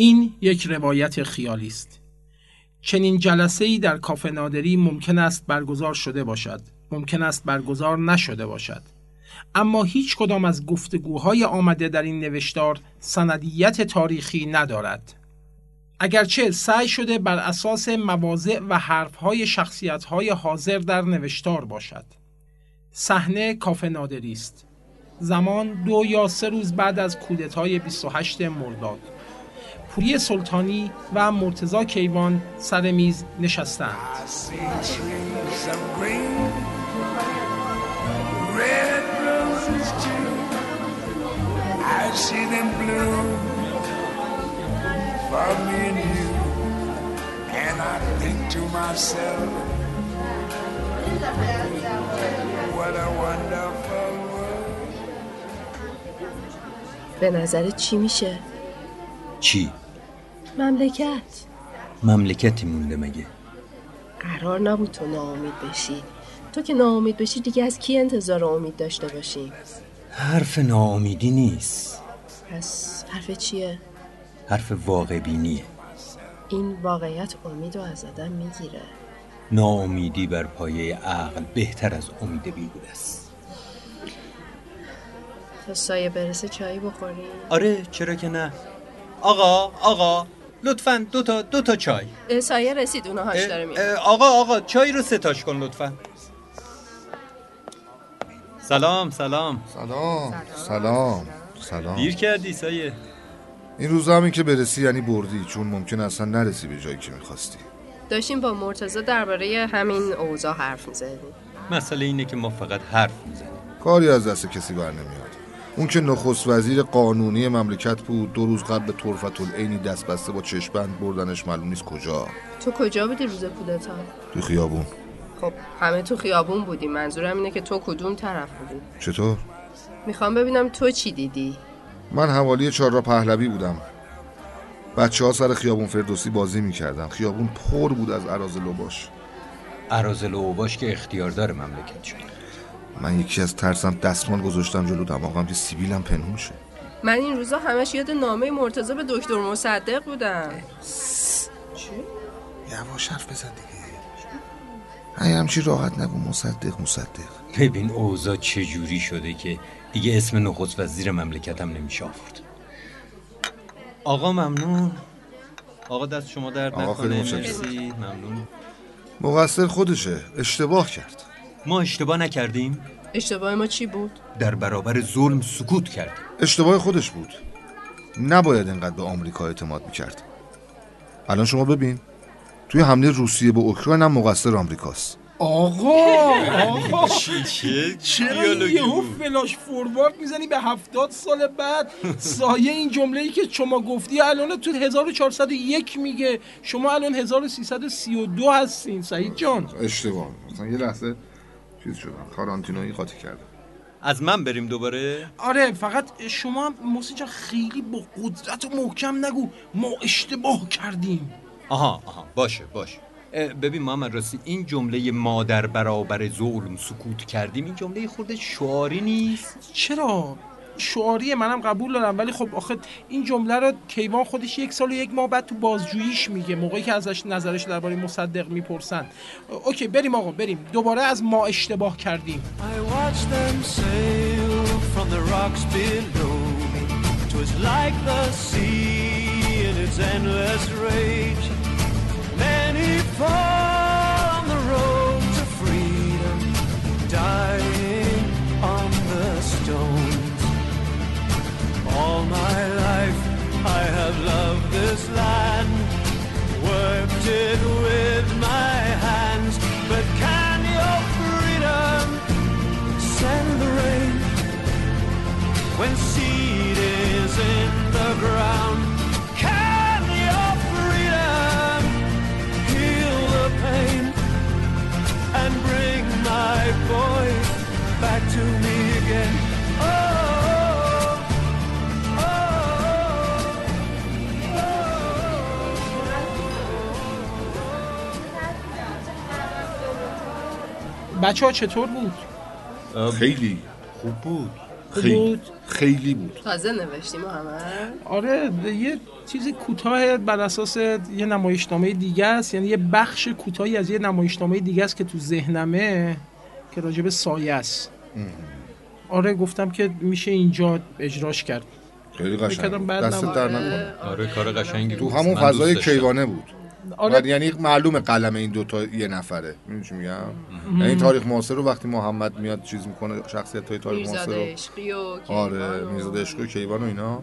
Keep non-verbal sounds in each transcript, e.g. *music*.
این یک روایت خیالی است. چنین جلسه ای در کافه نادری ممکن است برگزار شده باشد. ممکن است برگزار نشده باشد. اما هیچ کدام از گفتگوهای آمده در این نوشتار سندیت تاریخی ندارد. اگرچه سعی شده بر اساس مواضع و حرفهای شخصیتهای حاضر در نوشتار باشد. صحنه کافه نادری است. زمان دو یا سه روز بعد از کودتای 28 مرداد. پوری سلطانی و مرتزا کیوان سر میز نشستند. به نظر چی میشه؟ چی؟ مملکت. مملکتی مونده مگه؟ قرار نبود تو ناامید بشی. تو که ناامید بشی دیگه از کی انتظار امید داشته باشیم؟ حرف ناامیدی نیست. پس حرف چیه؟ حرف واقع بینیه. این واقعیت امید رو از آدم می‌گیره. ناامیدی بر پایه عقل بهتر از امید بیهود است. تا سایه برسه چایی بخوریم آره چرا که نه. آقا آقا لطفا دو تا دو تا چای. سایه رسید اونو هاش داره میاد. آقا آقا چای رو ستاش کن لطفا. سلام سلام. سلام سلام سلام. دیر کردی سایه. این روزا همین که برسی یعنی بردی چون ممکن اصلا نرسی به جایی که می‌خواستی. داشتیم با مرتزا درباره همین اوضاع حرف می‌زدیم. مسئله اینه که ما فقط حرف می‌زنیم. کاری از دست کسی بر نمیاد. اون که نخست وزیر قانونی مملکت بود دو روز قبل طرفت العینی دست بسته با چشبند بردنش معلوم نیست کجا. تو کجا بودی روز کودتا؟ تو خیابون. خب همه تو خیابون بودیم منظورم اینه که تو کدوم طرف بودی؟ چطور؟ می‌خوام ببینم تو چی دیدی؟ من حوالی چهارراه پهلوی بودم. بچه ها سر خیابون فردوسی بازی می‌کردن. خیابون پر بود از عراض لباش عرازل و اوباش که اختیار داره مملکت شد من یکی از ترسم دستمال گذاشتم جلو دماغم که سیبیلم پنهون شه. من این روزا همش یاد نامه مرتضی به دکتر مصدق بودم. یواش حرف بزن دیگه. ای همچی راحت نگو مصدق مصدق. ببین اوضاع چجوری شده که دیگه اسم نخست وزیر مملکتم نمیشه آورد. آقا ممنون. آقا دست شما درد آقا خیلی نکنه. مرسی. ممنون. مقصر خودشه. اشتباه کرد. ما اشتباه نکردیم؟ اشتباه ما چی بود؟ در برابر ظلم سکوت کردیم اشتباه خودش بود. نباید انقدر به آمریکا اعتماد می‌کرد. الان شما ببین. توی حمله روسیه به اوکراین هم مقصر آمریکاست. آقا! آقا! *laughs* چه چرا این یهو فلاش فوروارد می‌زنی به هفتاد سال بعد؟ سایه این جمله ای که شما گفتی الان تو 1401 میگه. شما الان 1332 هستین سعید جان. اشتباه. مثلا یه لحظه. چیز شدم. کارانتینویی قاطی کردم. از من بریم دوباره؟ آره فقط شما هم محسن جان خیلی با قدرت و محکم نگو. ما اشتباه کردیم. آها آها. باشه باشه. ببین محمد راستی این جمله ما در برابر ظلم سکوت کردیم این جمله خورده شعاری نیست؟ چرا؟ شعاری منم قبول دارم ولی خب آخه این جمله رو کیوان خودش یک سال و یک ماه بعد تو بازجوییش میگه موقعی که ازش نظرش درباره مصدق می‌پرسن. اوکی بریم آقا بریم. دوباره از ما اشتباه کردیم. I All my life I have loved this land, worked it with my hands. But can your freedom send the rain when seed is in the ground. بچه ها چطور بود؟ خیلی خوب بود خیلی بود؟ خیلی بود تازه نوشتی محمد آره یه چیز کوتاه بر اساس یه نمایشنامه دیگه است یعنی یه بخش کوتاهی از یه نمایشنامه دیگه است که تو ذهنمه که راجب سایه است آره گفتم که میشه اینجا اجراش کرد خیلی قشنگ نبود. در نکنه آره کار قشنگی تو. همون فضای. کیوانه بود آره. یعنی معلومه قلم این دوتا یه نفره. می‌دونی چی میگم؟ یعنی تاریخ معاصر رو وقتی محمد میاد چیز می‌کنه شخصیت های تاریخ معاصر رو. عشقی و آره میرزاده عشقی و کیوان و اینا.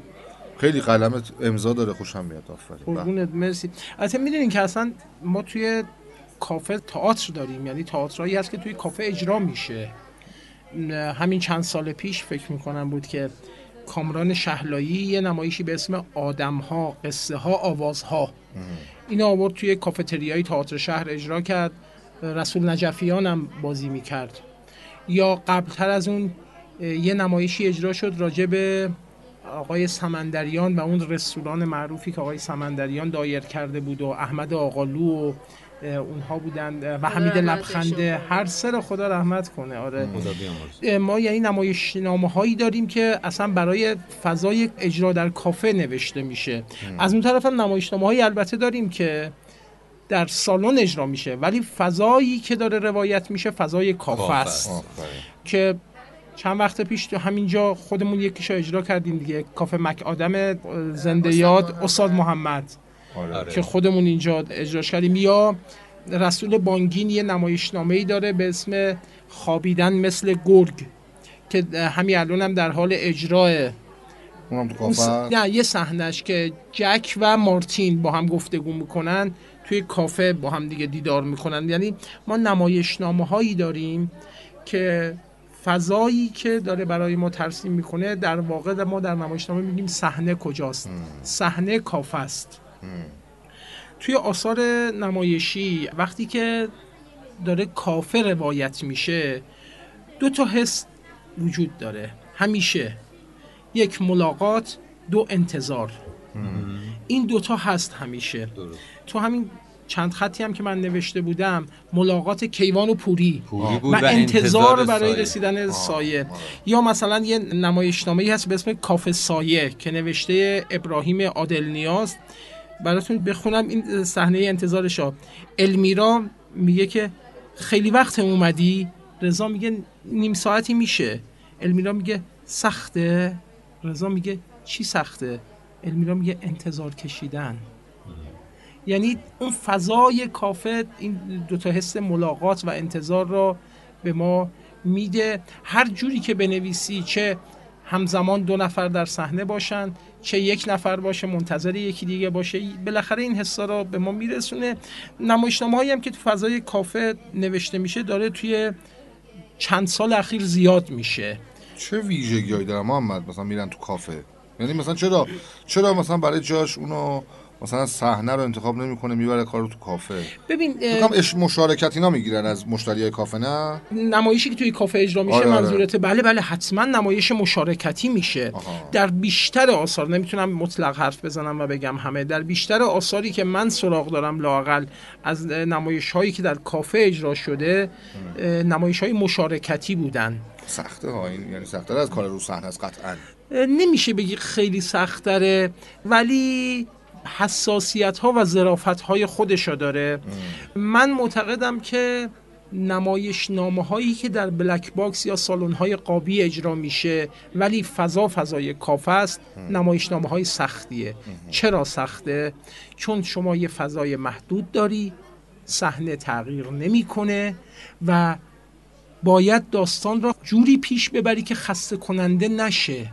خیلی قلمت امضا داره خوشم میاد آفرین. بله. قربونت مرسی. البته می‌دونین که اصلا ما توی کافه تئاتر داریم. یعنی تئاترایی هست که توی کافه اجرا میشه. همین چند سال پیش فکر می‌کنم بود که کامران شهلایی یه نمایشی به اسم آدم ها قصه ها آواز ها این آورد توی کافتریای تئاتر شهر اجرا کرد. رسول نجفیان هم بازی می‌کرد. یا قبلتر از اون یه نمایشی اجرا شد راجع به آقای سمندریان و اون رستوران معروفی که آقای سمندریان دایر کرده بود و احمد آقالو و اونها بودن و حمید لبخنده کنه. هر سر خدا رحمت کنه آره ما یعنی نمایشنامه هایی داریم که اصلا برای فضای اجرا در کافه نوشته میشه از اون طرف هم نمایشنامه هایی البته داریم که در سالن اجرا میشه ولی فضایی که داره روایت میشه فضای کافه است. که چند وقت پیش تو همینجا خودمون یکیشو اجرا کردیم دیگه کافه مک آدم زنده استاد یاد محمد. استاد محمد آره. آره. که خودمون اینجا اجراش کردیم یا رسول بانگین یه نمایشنامه ای داره به اسم خوابیدن مثل گرگ که همین الان هم در حال اجراه اونم تو کافه. نه یه صحنهش که جک و مارتین با هم گفتگو می‌کنن توی کافه با هم دیگه دیدار می‌کنن یعنی ما نمایشنامه هایی داریم که فضایی که داره برای ما ترسیم می‌کنه در واقع ما در نمایشنامه میگیم صحنه کجاست صحنه کافه است توی آثار نمایشی وقتی که داره کافه روایت میشه دو تا حس وجود داره. همیشه. یک ملاقات دو انتظار. این دوتا هست همیشه. درست. تو همین چند خطی هم که من نوشته بودم ملاقات کیوان و پوری. پوری بود و و انتظار انتظار برای سایه. رسیدن سایه. یا مثلا یه نمایشنامه ای هست به اسم کافه سایه که نوشته ابراهیم عادل نیاز براتون بخونم این صحنه انتظارشا المیرا میگه که خیلی وقت اومدی. رضا میگه نیم ساعتی میشه. المیرا میگه سخته. رضا میگه چی سخته؟ المیرا میگه انتظار کشیدن. یعنی اون فضای کافه این دوتا حس ملاقات و انتظار را به ما میده. هر جوری که بنویسی چه همزمان دو نفر در صحنه باشن چه یک نفر باشه منتظر یکی دیگه باشه بالاخره این حسا را به ما میرسونه. نمایشنامه هایی هم که تو فضای کافه نوشته میشه داره توی چند سال اخیر زیاد میشه. چه ویژگیایی داره محمد؟ مثلا میرن تو کافه. یعنی مثلا چرا چرا مثلا برای جاش اونو مثلا صحنه رو انتخاب نمی‌کنه می‌بره کارو تو کافه. ببین اش مشارکت اینا می‌گیرن از مشتری کافه نه؟ نمایشی که توی کافه اجرا میشه آره، آره. منظورته بله بله حتما نمایش مشارکتی میشه. آها. در بیشتر آثار نمی‌تونم مطلق حرف بزنم و بگم همه در بیشتر آثاری که من سراغ دارم لاقل از نمایش هایی که در کافه اجرا شده نمایش های مشارکتی بودن. سخته ها این یعنی سخته از کار رو صحنه است قطعا. نمیشه بگی خیلی سختره ولی حساسیت ها و ظرافت های خودشو داره. من معتقدم که نمایش نامه هایی که در بلک باکس یا سالن های قابی اجرا میشه ولی فضا فضای کافه است نمایش نامه های سختیه چرا سخته؟ چون شما یه فضای محدود داری صحنه تغییر نمی‌کنه و باید داستان را جوری پیش ببری که خسته کننده نشه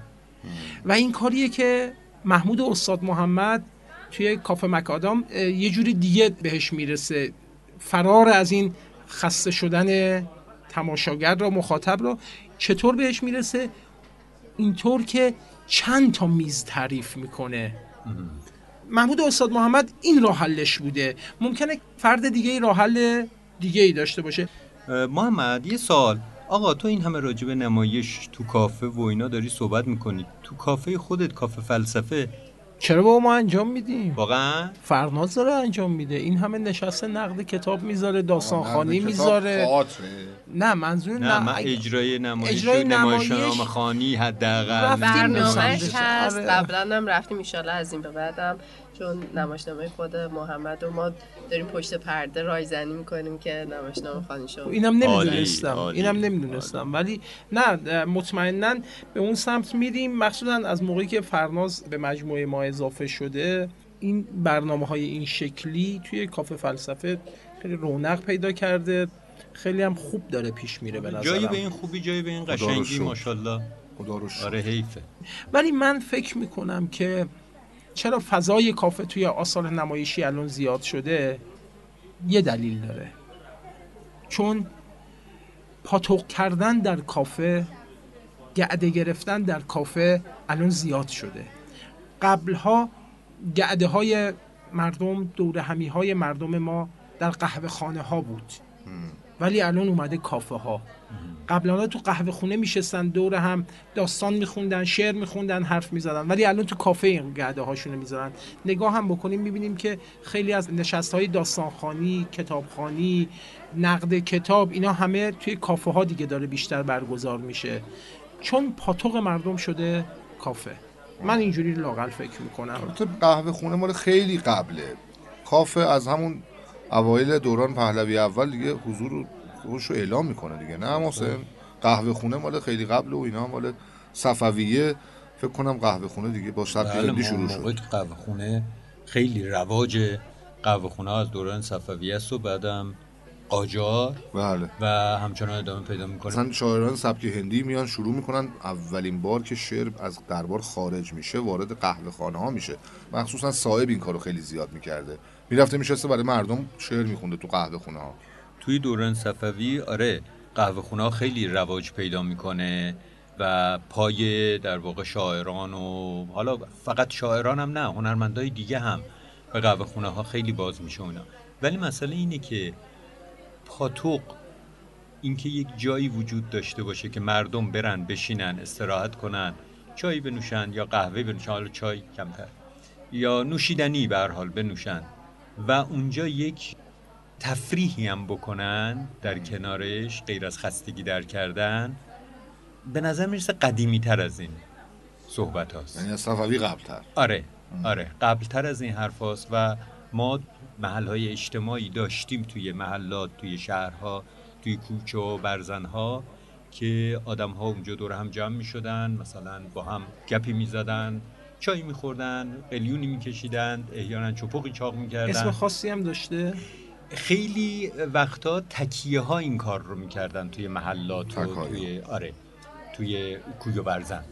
و این کاریه که محمود استاد محمد توی کافه مکادام یه جوری دیگه بهش می‌رسه. فرار از این خسته شدن تماشاگر را مخاطب را چطور بهش می‌رسه؟ اینطور که چند تا میز تعریف می‌کنه. محمود استاد محمد این راه حلش بوده. ممکنه فرد دیگه ای راه حل دیگه ای داشته باشه. محمد یه سال آقا تو این همه راجب نمایش تو کافه و اینا داری صحبت می‌کنی. تو کافه خودت کافه فلسفه چرا با ما انجام میدیم واقعا فرناز داره انجام میده این همه نشسته نقد کتاب می‌ذاره داستان خانی می‌ذاره. نه منظور نه من اگه- اجرای نمایش اجرای نمایش خانی حداقل سمتش. هست آره. قبلا هم رفتیم ایشالا از این به بعدم چون نمایشنامه خود محمد و ما داریم پشت پرده رایزنی می‌کنیم که نمایشنامه خانی شد. اینم نمی‌دونستم. اینم نمی‌دونستم. ولی نه مطمئنا به اون سمت میریم. مخصوصا از موقعی که فرناز به مجموعه ما اضافه شده این برنامه های این شکلی توی کافه فلسفه خیلی رونق پیدا کرده. خیلی هم خوب داره پیش میره به جایی به نظرم. این خوبی جایی به این قشنگی. ماشاءالله. خدا رو شکر. آره حیفه. ولی من فکر می‌کنم که چرا فضای کافه توی آثار نمایشی الان زیاد شده یه دلیل داره. چون پاتوق کردن در کافه گعده گرفتن در کافه الان زیاد شده. قبلها گعده های مردم دور همی های مردم ما در قهوه خانه ها بود ولی الان اومده کافه ها قبلا تو قهوه خونه میشستن دور هم داستان میخوندن شعر میخوندن حرف می‌زدن. ولی الان تو کافه این گرده هاشونو می‌ذارن. نگاه هم بکنیم می‌بینیم که خیلی از نشست های داستانخانی کتابخانی نقد کتاب اینا همه توی کافه ها دیگه داره بیشتر برگزار میشه. چون پاتوق مردم شده کافه. من اینجوری لاقل فکر می‌کنم. البته قهوه خونه مال خیلی قبله. کافه از همون اوایل دوران پهلوی اول دیگه حضور خودش رو اعلام می‌کنه دیگه. نه محسن قهوه خونه مال خیلی قبل و اینا مال صفویه. فکر کنم قهوه خونه دیگه با سبک بله هندی ما شروع شد. قهوه خونه خیلی رواج قهوه خونه از دوران صفویه است و بعدم قاجار بله. و همچنان ادامه پیدا می‌کنه. مثلا شاعران سبک هندی میان شروع می‌کنن اولین بار که شعر از دربار خارج میشه وارد قهوه خانه ها میشه. مخصوصا صاحب این کارو خیلی زیاد می‌کرده. می‌رفته میشسته برای مردم شعر میخونده تو قهوه خونه ها. توی دوران صفوی آره قهوه خونه خیلی رواج پیدا می‌کنه و پای در واقع شاعران و حالا فقط شاعران هم نه هنرمندای دیگه هم به قهوه خونه ها خیلی باز میشه اونا ولی مسئله اینه که پاتوق اینکه یک جایی وجود داشته باشه که مردم برن بشینن استراحت کنن چای بنوشن یا قهوه بنوشن حالا چای کمتر یا نوشیدنی به حال بنوشن و اونجا یک تفریحی هم بکنن در کنارش غیر از خستگی در کردن به نظر می‌رسه قدیمی تر از این صحبت هاست. یعنی از صفوی قبلتر. آره آره قبلتر از این حرف هاست و ما محل های اجتماعی داشتیم توی محلات توی شهرها توی کوچه و برزنها که آدم ها اونجا دور هم جمع می شدن مثلا با هم گپی می زدن چای می خوردن قلیونی می کشیدن احیانا چپقی چاق می اسم کردن خاصی هم داشته؟ خیلی وقتا تکیه ها این کار رو می‌کردن توی محلات و. توی آره توی کوی و برزن.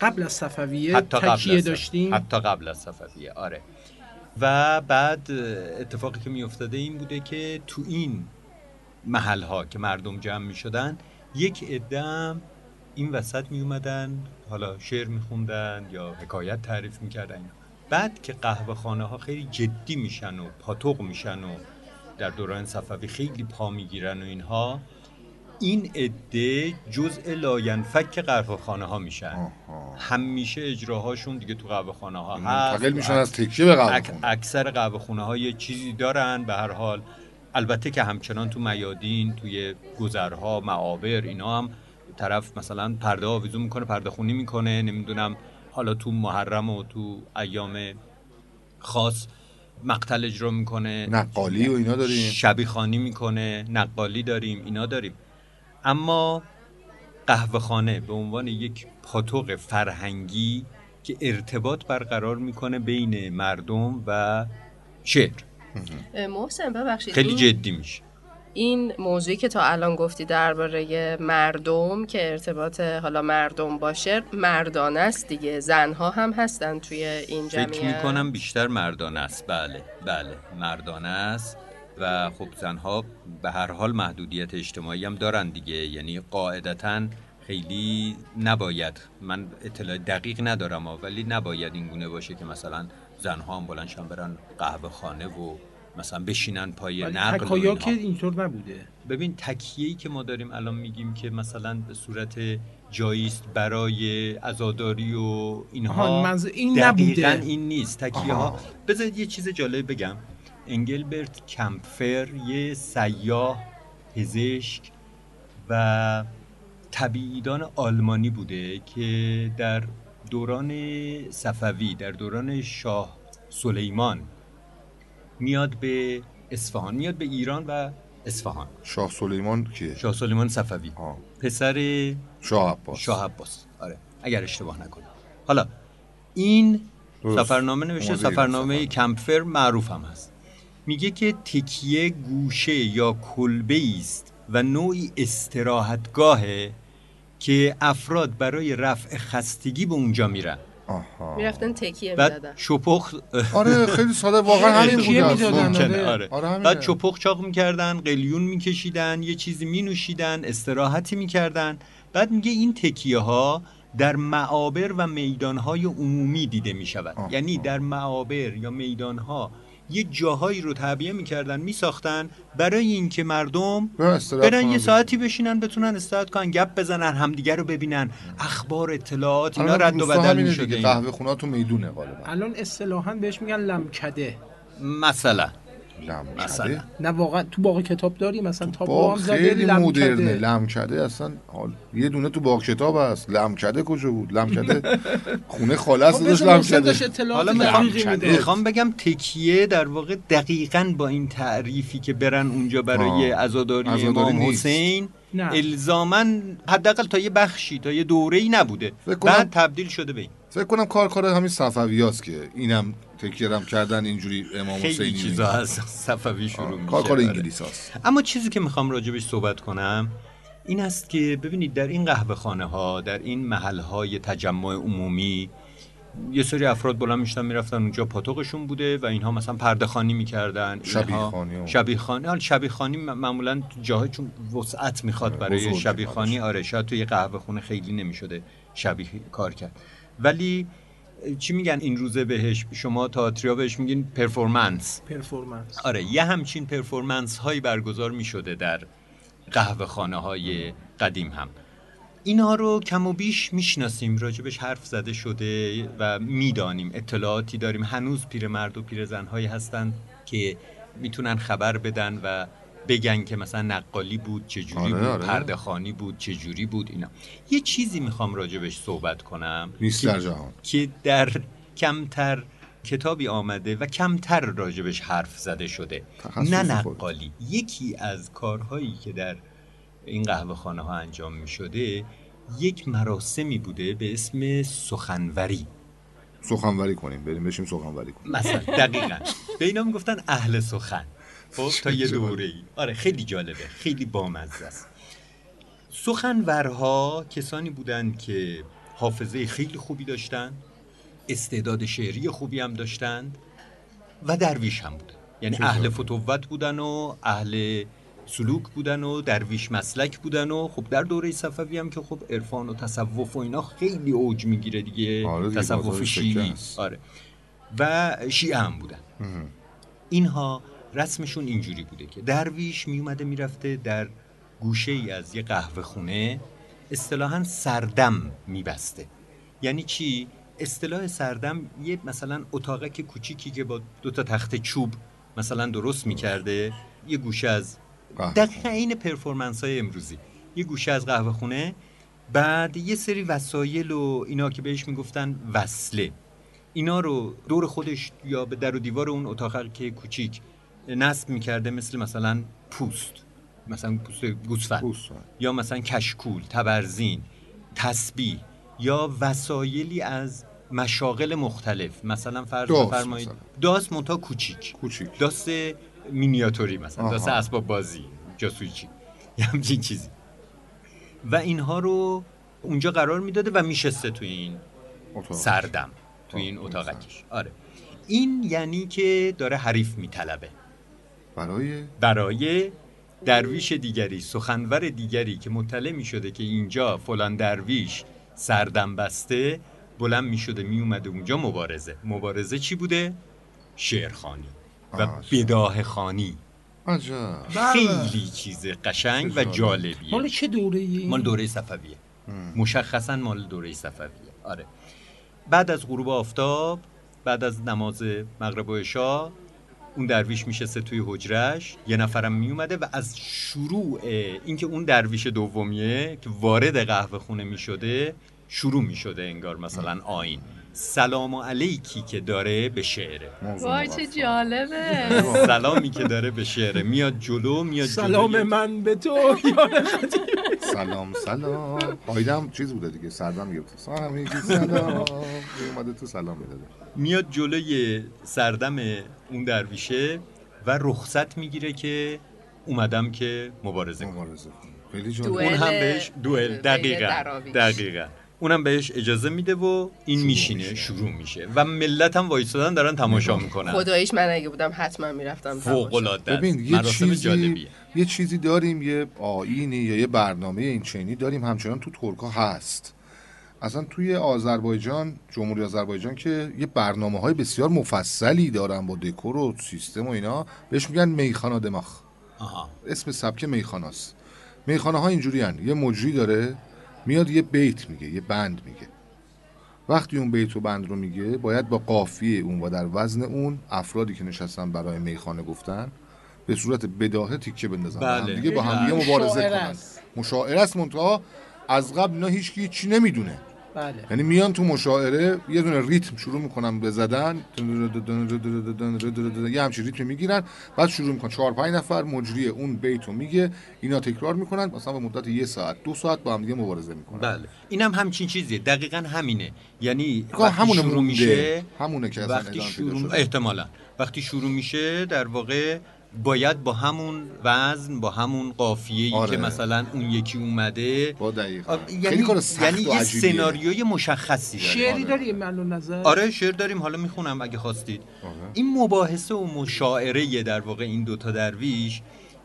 قبل از صفویه حتی تکیه داشتیم؟ حتی قبل از صفویه آره. و بعد اتفاقی که میافتاده این بوده که تو این محل ها که مردم جمع می شدن یک عدم این وسط می اومدن حالا شعر می خوندن یا حکایت تعریف می کردن بعد که قهوه خانه ها خیلی جدی میشن و پاتوق میشن و در دوران صفوی خیلی پا می‌گیرن و اینها. این عده جزء لاینفک قهوه خانه ها میشن. همیشه اجراهاشون دیگه تو قهوه خانه ها هست میشن از تکیه به قهوه اک- اکثر قهوه خونه ها یه چیزی دارن به هر حال. البته که همچنان تو میادین توی گذرها معابر اینا هم طرف مثلا پرده آویزون می‌کنه پرده خونی می‌کنه. نمی‌دونم حالا تو محرم و تو ایام خاص مقتل اجرا می‌کنه. نقالی و اینا داریم. شبیه خوانی می‌کنه. نقالی داریم. اینا داریم. اما قهوه خانه به عنوان یک پاتوق فرهنگی که ارتباط برقرار می‌کنه بین مردم و شعر محسن ببخشید. خیلی جدی میشه. این موضوعی که تا الان گفتی درباره مردم که ارتباط حالا مردم باشه مردانه است دیگه. زنها هم هستن توی این جمعیت. فکر می‌کنم بیشتر مردانه است. بله بله. مردانه است و خب زنها به هر حال محدودیت اجتماعی هم دارن دیگه. یعنی قاعدتا خیلی نباید. من اطلاع دقیق ندارم ولی نباید این گونه باشه که مثلا زنها هم بلندشن برن قهوه خانه و مثلا بشینن پای نقل تکایا. که اینطور نبوده ببین تکیه‌ای که ما داریم الان میگیم که مثلا به صورت جاییست برای عزاداری و اینها منظور این دقیقاً نبوده. این نیست تکیه ها بذارید یه چیز جالب بگم انگلبرت کمپفر یه سیاه پزشک و طبیعیدان آلمانی بوده که در دوران صفوی در دوران شاه سلیمان میاد به اصفهان میاد به ایران و اصفهان. شاه سلیمان کیه شاه سلیمان صفوی. آه. پسر شاه عباس. شاه عباس. آره اگر اشتباه نکنم. حالا این درست. سفرنامه نوشته سفرنامه سفر. کمپفر معروف هم هست. میگه که تکیه گوشه یا کلبه است و نوعی استراحتگاهه که افراد برای رفع خستگی به اونجا میرن. آها می‌رفتن تکیه بعد می‌دادن چپخ آره خیلی ساده واقعا *laughs* همین. ممکنه آره. آره. بعد چپخ چاق می‌کردن قلیون میکشیدن یه چیزی مینوشیدن استراحتی می‌کردن بعد میگه این تکیه ها در معابر و میدانهای عمومی دیده می‌شود. یعنی در معابر یا میدانها یه جاهایی رو تعبیه می‌کردن میساختن برای اینکه مردم برن یه. ساعتی بشینن بتونن استراحت کنن گپ بزنن همدیگه رو ببینن اخبار اطلاعات اینا رد و بدل می‌شده. قهوه خونه تو می‌دونه غالبا الان اصطلاحا بهش میگن لمکده مثلا مثلا. لمکده نه واقعا تو باغ کتاب داری مثلا تابلو باغ هم زده خیلی مدرنه لمکده لمکده اصلا حال یه دونه تو باغ کتاب هست لمکده کجا بود لمکده *laughs* خونه خاله است خب داشت لمکده اطلاعات حالا می‌خوام بگم تکیه در واقع دقیقا با این تعریفی که برن اونجا برای. عزاداری امام. حسین نه. الزاما حداقل تا یه بخشی تا یه دوره‌ای نبوده بعد تبدیل شده به این فکر کنم کار کار همین صفویاست که اینم تکیرم کردن اینجوری امام خیلی حسینی چیزا از صفوی شروع میشه کار کار آره. انگلیس هست اما چیزی که می‌خوام راجبش صحبت کنم این است که ببینید در این قهوه خانه ها در این محل های تجمع عمومی یه سری افراد بلند میشتن می‌رفتن اونجا پاتوقشون بوده و اینها مثلا پرده خانی می‌کردن شبیه خانی حال شبیه خانی معمولا تو جاهای چون وسعت می‌خواد آره، برای شبیه خانی. آره شاید توی قهوه خونه خیلی نمی‌شده شبیه کار کرد. ولی چی میگن این روزه بهش؟ شما تئاتریا بهش میگین پرفورمنس. پرفورمنس. آره یه همچین پرفورمنس هایی برگزار می شده در قهوه خانه های قدیم هم. اینها رو کم و بیش می‌شناسیم راجبش حرف زده شده و می‌دانیم. اطلاعاتی داریم. هنوز پیرمرد و پیرزنهایی هستند که می‌تونن خبر بدن و بگن که مثلا نقالی بود چجوری آره، بود آره. پرده خانی بود چجوری بود اینا. یه چیزی می‌خوام راجبش صحبت کنم نیست که- در جهان. که در کمتر کتابی آمده و کمتر راجبش حرف زده شده. نه. نقالی. یکی از کارهایی که در این قهوه خانه ها انجام می شده یک مراسمی بوده به اسم سخنوری. سخنوری کنیم. بریم بشیم سخنوری کنیم. مثلا دقیقا. به اینا می‌گفتن اهل سخن. خب تا یه. دوره ای آره خیلی جالبه خیلی بامزه است سخنورها کسانی بودند که حافظه خیلی خوبی داشتند استعداد شعری خوبی هم داشتند و درویش هم بودن یعنی اهل. فتوت بودن و اهل سلوک بودن و درویش مسلک بودن و خب در دوره صفوی هم که خب عرفان و تصوف و اینا خیلی اوج می‌گیره دیگه آره دیگه، تصوف شیعی. آره و شیعه هم بودن اینها رسمشون اینجوری بوده که درویش میومده می‌رفته در گوشه ای از یه قهوه خونه اصطلاحا سردم میبسته. یعنی چی؟ اصطلاح سردم یه مثلا اتاقک کوچیکی که با دو تا تخت چوب مثلا درست می‌کرده یه گوشه از دقیقا این پرفورمنس های امروزی. یه گوشه از قهوه خونه بعد یه سری وسایل و اینا که بهش می‌گفتن وصله. اینا رو دور خودش یا به در و دیوار اون اتاق که کوچیک نصب می‌کرده مثل مثلا پوست مثلا پوست گوسفند پوست. یا مثلا کشکول تبرزین تسبیح یا وسایلی از مشاغل مختلف. مثلا فرض داس بفرمایید. داس منتها کوچیک. کوچیک. داست مینیاتوری مثلا آها. داست اسباب بازی جاسویچی یه *laughs* همچین چیزی. و اینها رو اونجا قرار می‌داده و میشسته توی این اتاق. سردم توی این آه، اتاقکش آره. این یعنی که داره حریف میطلبه. برای برای درویش دیگری سخنور دیگری که مطلع می شده که اینجا فلان درویش سردم بسته بلند می شده می اومده اونجا مبارزه. مبارزه چی بوده؟ شعرخانی و بداه خانی. عجب. خیلی چیز قشنگ و جالبیه. مال چه دوره ای؟ مال دوره صفویه. مشخصا مال دوره صفویه. آره. بعد از غروب آفتاب بعد از نماز مغرب و عشا اون درویش میشسته توی حجرش یه نفرم میومده و از شروع اینکه اون درویش دومیه که وارد قهوه خونه می‌شده شروع می‌شده انگار مثلا آین سلام علیکی که داره به شعره. وای چه. جالبه. *laughs* سلامی که داره به شعره. میاد جلو میاد سلام جلوی- من به تو سلام سلام. قایدم چیز بوده دیگه سردم گرفت سلام سلام. اومده تو سلام بده. میاد جلوی سردم اون درویشه و رخصت می‌گیره که اومدم که مبارزه کنم. مبارزه کنیم. خیلی اون هم بهش دوئل. دقیقا. دقیقا. اونم بهش اجازه میده و این میشینه شروع میشه. و ملت هم وایستادن دارن تماشا می‌کنن. خداییش من اگه بودم حتما می‌رفتم فوق العاده ببین یه چیزی جالبیه. یه چیزی داریم یه آینی یا یه برنامه این چینی داریم همچنان تو ترکا هست. اصلا توی آذربایجان جمهوری آذربایجان که یه برنامه های بسیار مفصلی دارن با دکور و سیستم و اینا بهش میگن میخانا دماغ. آها. اسم سبک میخاناست میخانه ها اینجوری هن. یه مجری داره میاد یه بیت میگه یه بند میگه وقتی اون بیت و بند رو میگه باید با قافیه اون و در وزن اون افرادی که نشستن برای میخانه گفتن به صورت بداهه تیکه بندازن بله. هم دیگه با هم دیگه. مبارزه کنن است. مشاعر است منتها از قبل اینا هیچ کی چی نمی‌دونه بله. یعنی میان تو مشاعره یه دونه ریتم شروع می‌کنن به زدن یه همچین ریتم می‌گیرن بعد شروع می‌کنن. چهار پنج نفر مجری اون بیت رو میگه اینا تکرار می‌کنن مثلا به مدت یه ساعت دو ساعت با هم دیگه مبارزه می‌کنن. بله. اینم همچین چیزیه. دقیقا همینه. یعنی همونه شروع مونده. میشه همونه که وقتی شروع. احتمالا. وقتی شروع میشه در واقع باید با همون وزن با همون قافیه ای آره. که مثلا اون یکی اومده با دقیقا یعنی یعنی یه. سناریوی مشخصی داره شعری آره. داری ملو نظر آره شعر داریم حالا می‌خونم اگه خواستید آره. این مباحثه و مشاعره در واقع این دوتا درویش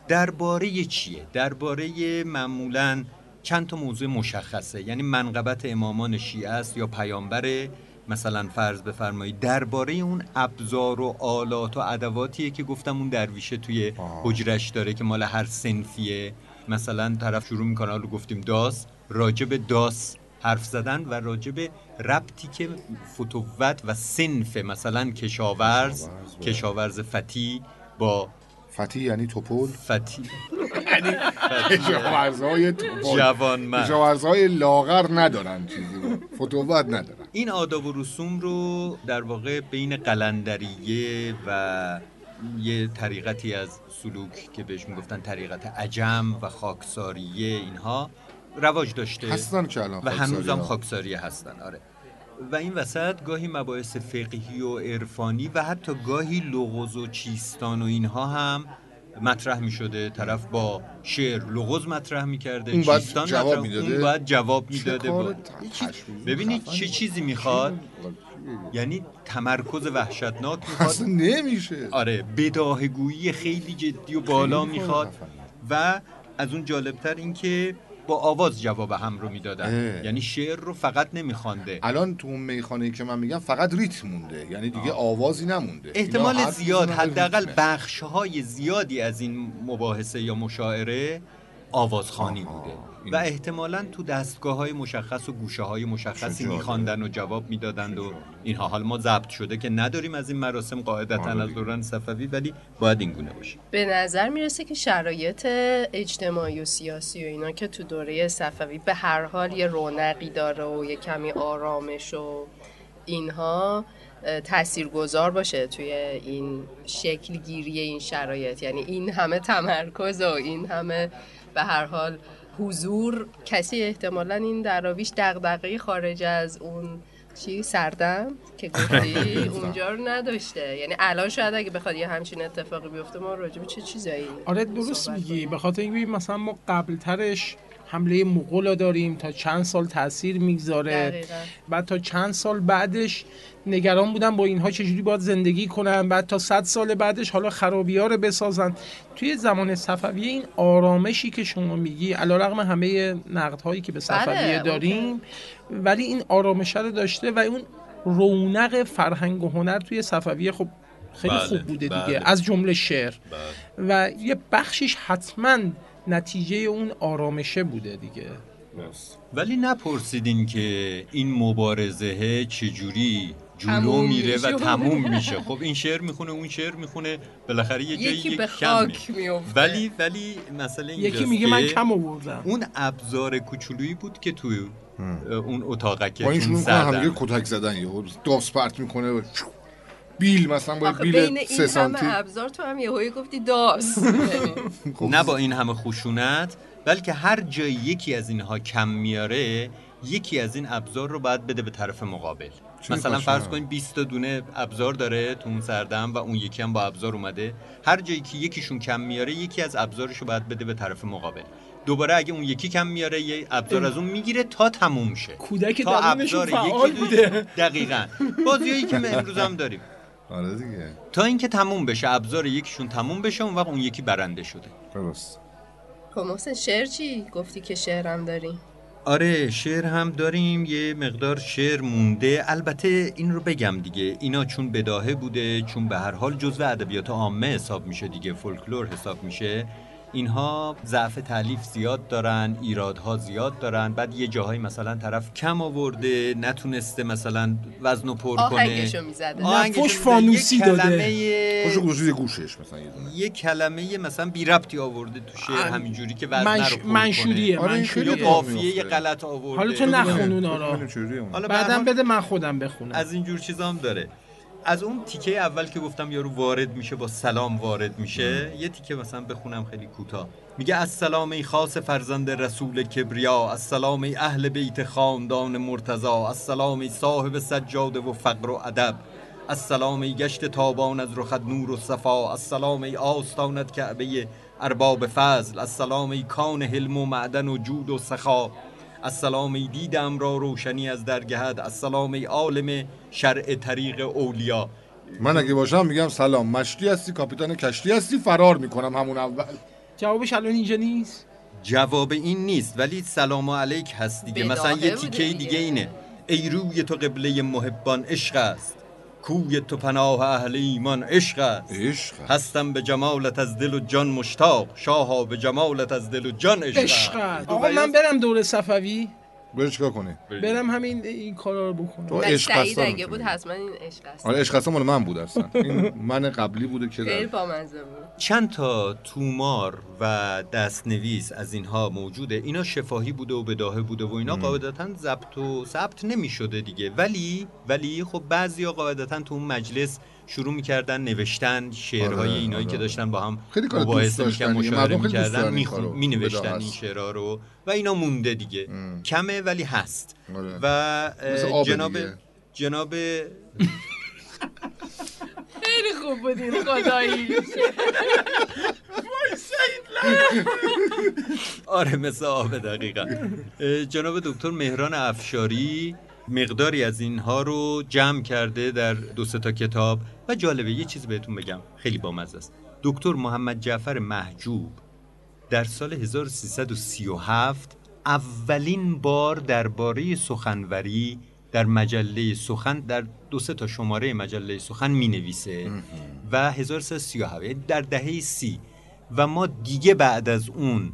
درباره چیه درباره معمولا چند تا موضوع مشخصه یعنی منقبت امامان شیعه است یا پیامبر مثلا فرض بفرمایید درباره اون ابزار و آلات و ادواتیه که گفتم اون درویشه توی. حجرش داره که مال هر سنفیه. مثلا طرف شروع می‌کنه حالا گفتیم داس. راجب داس حرف زدن و راجب ربطی که فتوت و سنف مثلا کشاورز کشاورز کشاورز فتی با فتی یعنی توپل؟ فتی. کشاورزهای توپل. جوانمرد. کشاورزهای لاغر ندارن چیزی. رو فتوت ندارن. این آداب و رسوم رو در واقع بین قلندریه و یه طریقتی از سلوک که بهش می‌گفتن طریقت عجم و خاکساریه اینها رواج داشته هستن که الان و هنوزم خاکساری‌ها. خاکساریه هستن آره و این وسط گاهی مباحث فقهی و عرفانی و حتی گاهی لغز و چیستان و اینها هم مطرح می شده طرف با شعر لغز مطرح می کرده اون باید جواب می‌داده؟ اون باید جواب با... چیز- تشویقی ببینید. چه چیزی می‌خواد یعنی تمرکز وحشتناک می‌خواد اصلا نمیشه آره بداهگویی خیلی جدی و بالا می‌خواد. و از اون جالبتر اینکه با آواز جواب هم رو می‌دادن. یعنی شعر رو فقط نمیخوانده. الان تو اون میخانه که من میگم فقط ریتم مونده. یعنی دیگه آوازی نمونده. احتمال زیاد حداقل. بخش های زیادی از این مباحثه یا مشاعره آوازخانی بوده و احتمالا تو دستگاه های مشخص و گوشه های مشخصی. میخواندن و جواب می‌دادند و. اینها حال ما ضبط شده که نداریم از این مراسم قاعدتا آره از. دوران صفوی ولی باید این گونه باشه به نظر می‌رسه که شرایط اجتماعی و سیاسی و اینا که تو دوره صفوی به هر حال یه رونقی داره و یه کمی آرامش و اینها تأثیر گذار باشه توی این شکل گیری این شرایط یعنی این همه تمرکز و این همه به هر حال حضور. کسی احتمالا این دراویش دغدغه خارج از اون چی سردم که گفتی *laughs* اونجا رو نداشته. یعنی الان شاید اگه بخواد یه همچین اتفاقی بیفته ما راجع به چه چیزایی آره درست میگی. کنیم. به خاطر اینکه مثلا ما قبل ترش حمله مغول رو داریم تا چند سال تاثیر می‌گذاره. بعد تا چند سال بعدش نگران بودن با اینها چجوری باید زندگی کنن بعد تا صد سال بعدش حالا خرابی ها رو بسازن توی زمان صفویه این آرامشی که شما میگی علا رقم همه نقدهایی که به صفویه بله، داریم ولی این آرامشه رو داشته و اون رونق فرهنگ و هنر توی صفویه خب خیلی بله، خوب بوده دیگه بله. از جمله شعر بله. و یه بخشیش حتما نتیجه اون آرامشه بوده دیگه. ولی نپرسیدین که این مبارزه چجوری جلو میره و. تموم *laughs* میشه. خب این شعر می‌خونه اون شعر می‌خونه بالاخره یه جایی یک کم میفته ولی ولی مسئله اینجاست یکی میگه من که کم آوردم. اون ابزار کوچولویی بود که توی اون اتاقکه با این شروع کتک زدن یهو داس پرت می‌کنه و بیل مثلا با بیل بین سه این سانتی. همه ابزار تو هم یهویی گفتی داس *laughs* *laughs* خب، نه با این همه خشونت بلکه هر جایی یکی از اینها کم میاره یکی از این ابزار رو باید بده به طرف مقابل. مثلا؟ فرض کنید 20 تا دونه ابزار داره تو اون سردم و اون یکی هم با ابزار اومده. هر جایی که یکیشون کم میاره یکی از ابزارش رو باید بده به طرف مقابل. دوباره اگه اون یکی کم میاره یه ابزار از اون می‌گیره تا تموم شه. کودک تا ابزار فعال یکی بوده. دقیقا. بازیایی که امروز هم داریم. آره دیگه. تا اینکه تموم بشه ابزار یکیشون تموم بشه اون وقت اون یکی برنده شده. درست. خب محسن شعر چی؟ گفتی که شعرم داری آره شعر هم داریم. یه مقدار شعر مونده. البته این رو بگم دیگه. اینا چون بداهه بوده چون به هر حال جزو ادبیات عامه حساب میشه دیگه. فولکلور حساب میشه. اینها ضعف تعلیف زیاد دارن ایرادها زیاد دارن. بعد یه جاهایی مثلا طرف کم آورده نتونسته مثلا وزن و پر کنه. آهنگشو می‌زده. فانوسی یه داده. کلمه- یه گوشش مثلا یه دونه. یه کلمه مثلا بی ربطی آورده تو شعر همینجوری که وزن منش... رو پر منشوریه آره، این کنه یا منشوریه اتفاق قافیه میفته. غلط آورده. حالا تو نخون اونا رو. حالا بعدم بده من خودم بخونم. از اینجور چیزا هم داره. از اون تیکه اول که گفتم یارو وارد میشه با سلام وارد میشه یه تیکه مثلا بخونم خیلی کوتاه. میگه السلام ای خاص فرزند رسول کبریا السلام ای اهل بیت خاندان مرتضا السلام ای صاحب سجاده و فقر و ادب السلام ای گشت تابان از رخت نور و صفا السلام ای آستانت کعبه ارباب فضل السلام ای کان حلم و معدن و جود و سخا. السلام ای دیدم را روشنی از درگهد السلام ای عالم شرع طریق اولیا. من اگه باشم میگم سلام. مشتی هستی کاپیتان کشتی هستی فرار می‌کنم همون اول. جوابش الان اینجا نیست؟ جواب این نیست ولی سلام علیک هست دیگه. مثلا یه تیکه دیگه. دیگه اینه. ای روی تو قبله محبان عشق است. کوی تو پناه اهل ایمان عشق است. عشق هستم به جمالت از دل و جان مشتاق. شاها به جمالت از دل و جان عشق عشق است. آقا من برم دوره صفوی. بری چیکار کنی برم همین این کارا رو بکنم. تو عشق هستن اگه بود حتما این عشق است. آره عشق هستن مال من بود اصلا. این من قبلی بوده که خیلی بامزه بود. چند تا تومار و دستنویس از اینها موجوده اینا شفاهی بوده و بداهه بوده و اینا قاعدتا ضبط و ثبت نمی شده دیگه ولی ولی خب بعضیا قاعدتا تو اون مجلس شروع می‌کردن نوشتن شعرهای آره، اینایی آره. که داشتن با هم مباحثه. می‌کردن مشاوره می‌کردن دارن این. شعرها رو و اینا مونده دیگه کمه ولی هست آره. و جناب دیگه. جناب *laughs* خوب بود این خدایی آره مثل آب دقیقا. جناب دکتر مهران افشاری مقداری از اینها رو جمع کرده در دو سه تا کتاب و جالبه یه چیز بهتون بگم. خیلی بامزه است. دکتر محمد جعفر محجوب در سال 1337 اولین بار درباره سخنوری در مجله سخن در دو سه تا شماره مجله سخن می نویسه و 1337 یعنی در دهه سی. و ما دیگه بعد از اون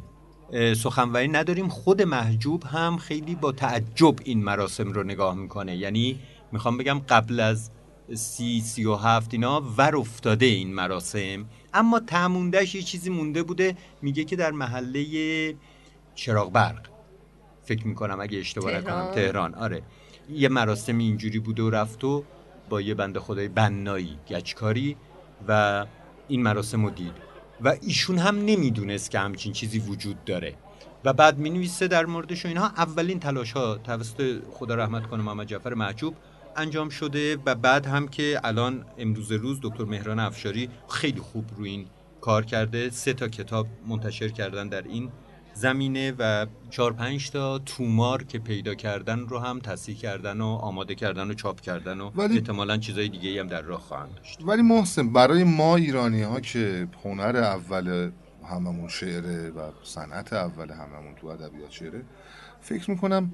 سخنوری نداریم. خود محجوب هم خیلی با تعجب این مراسم رو نگاه می‌کنه. یعنی می‌خوام بگم قبل از سی سی و هفت اینا ور افتاده این مراسم. اما تموندهش یه چیزی مونده بوده. میگه که در محله چراغ برق. فکر می‌کنم اگه اشتباه نکنم تهران. تهران. آره. یه مراسم اینجوری بوده و رفت و با یه بنده خدای بنایی گچکاری و این مراسم رو دید. و ایشون هم نمی‌دونست که همچین چیزی وجود داره. و بعد می نویسه در موردش و اینها. اولین تلاش ها توسط خدا رحمت کنه محمد جعفر محجوب انجام شده و بعد هم که الان امروز روز دکتر مهران افشاری خیلی خوب روی این کار کرده. سه تا کتاب منتشر کردن در این زمینه و چهار پنج تا تومار که پیدا کردن رو هم تصحیح کردن و آماده کردن و چاپ کردن و ولی- احتمالا چیزای دیگه هم در راه خواهند داشت. ولی محسن برای ما ایرانی ها که هنر اول هممون شعره و صنعت اول هممون تو ادبیات شعره فکر می‌کنم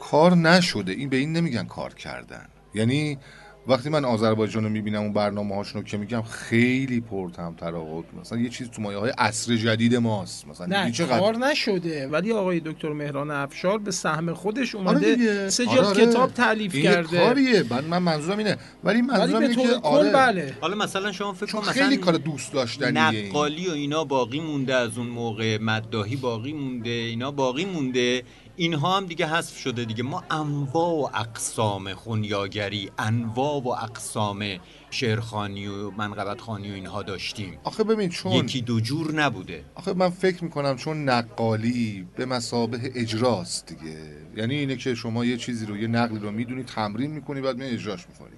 کار نشده. این به این نمیگن کار کردن. یعنی وقتی من آذربایجان رو می‌بینم اون برنامه هاشون رو که میگم خیلی پرتم تراوت مثلا یه چیز تو مایه های عصر جدید ماست. مثلا نه چقدر کار نشده. ولی آقای دکتر مهران افشار به سهم خودش آره اومده دیگه. سه آره جلد آره. کتاب تعلیف کرده. کاریه. من, من منظورم اینه. ولی منظورم اینه که آره. بله. حالا مثلا شما فکر چون کن خیلی کار دوست داشتنیه. نقالی و اینا باقی مونده از اون موقع. مداهی باقی مونده اینا باقی مونده. اینها هم دیگه حذف شده دیگه. ما انواع و اقسام خونیاگری انواع و اقسام شعرخانی و منقبت خانی و اینها داشتیم. آخه ببین چون یکی دو جور نبوده. آخه من فکر می‌کنم چون نقالی به مسابه اجراست دیگه. یعنی اینه که شما یه چیزی رو یه نقلی رو می‌دونی تمرین می‌کنی بعد می اجراش می‌کنی.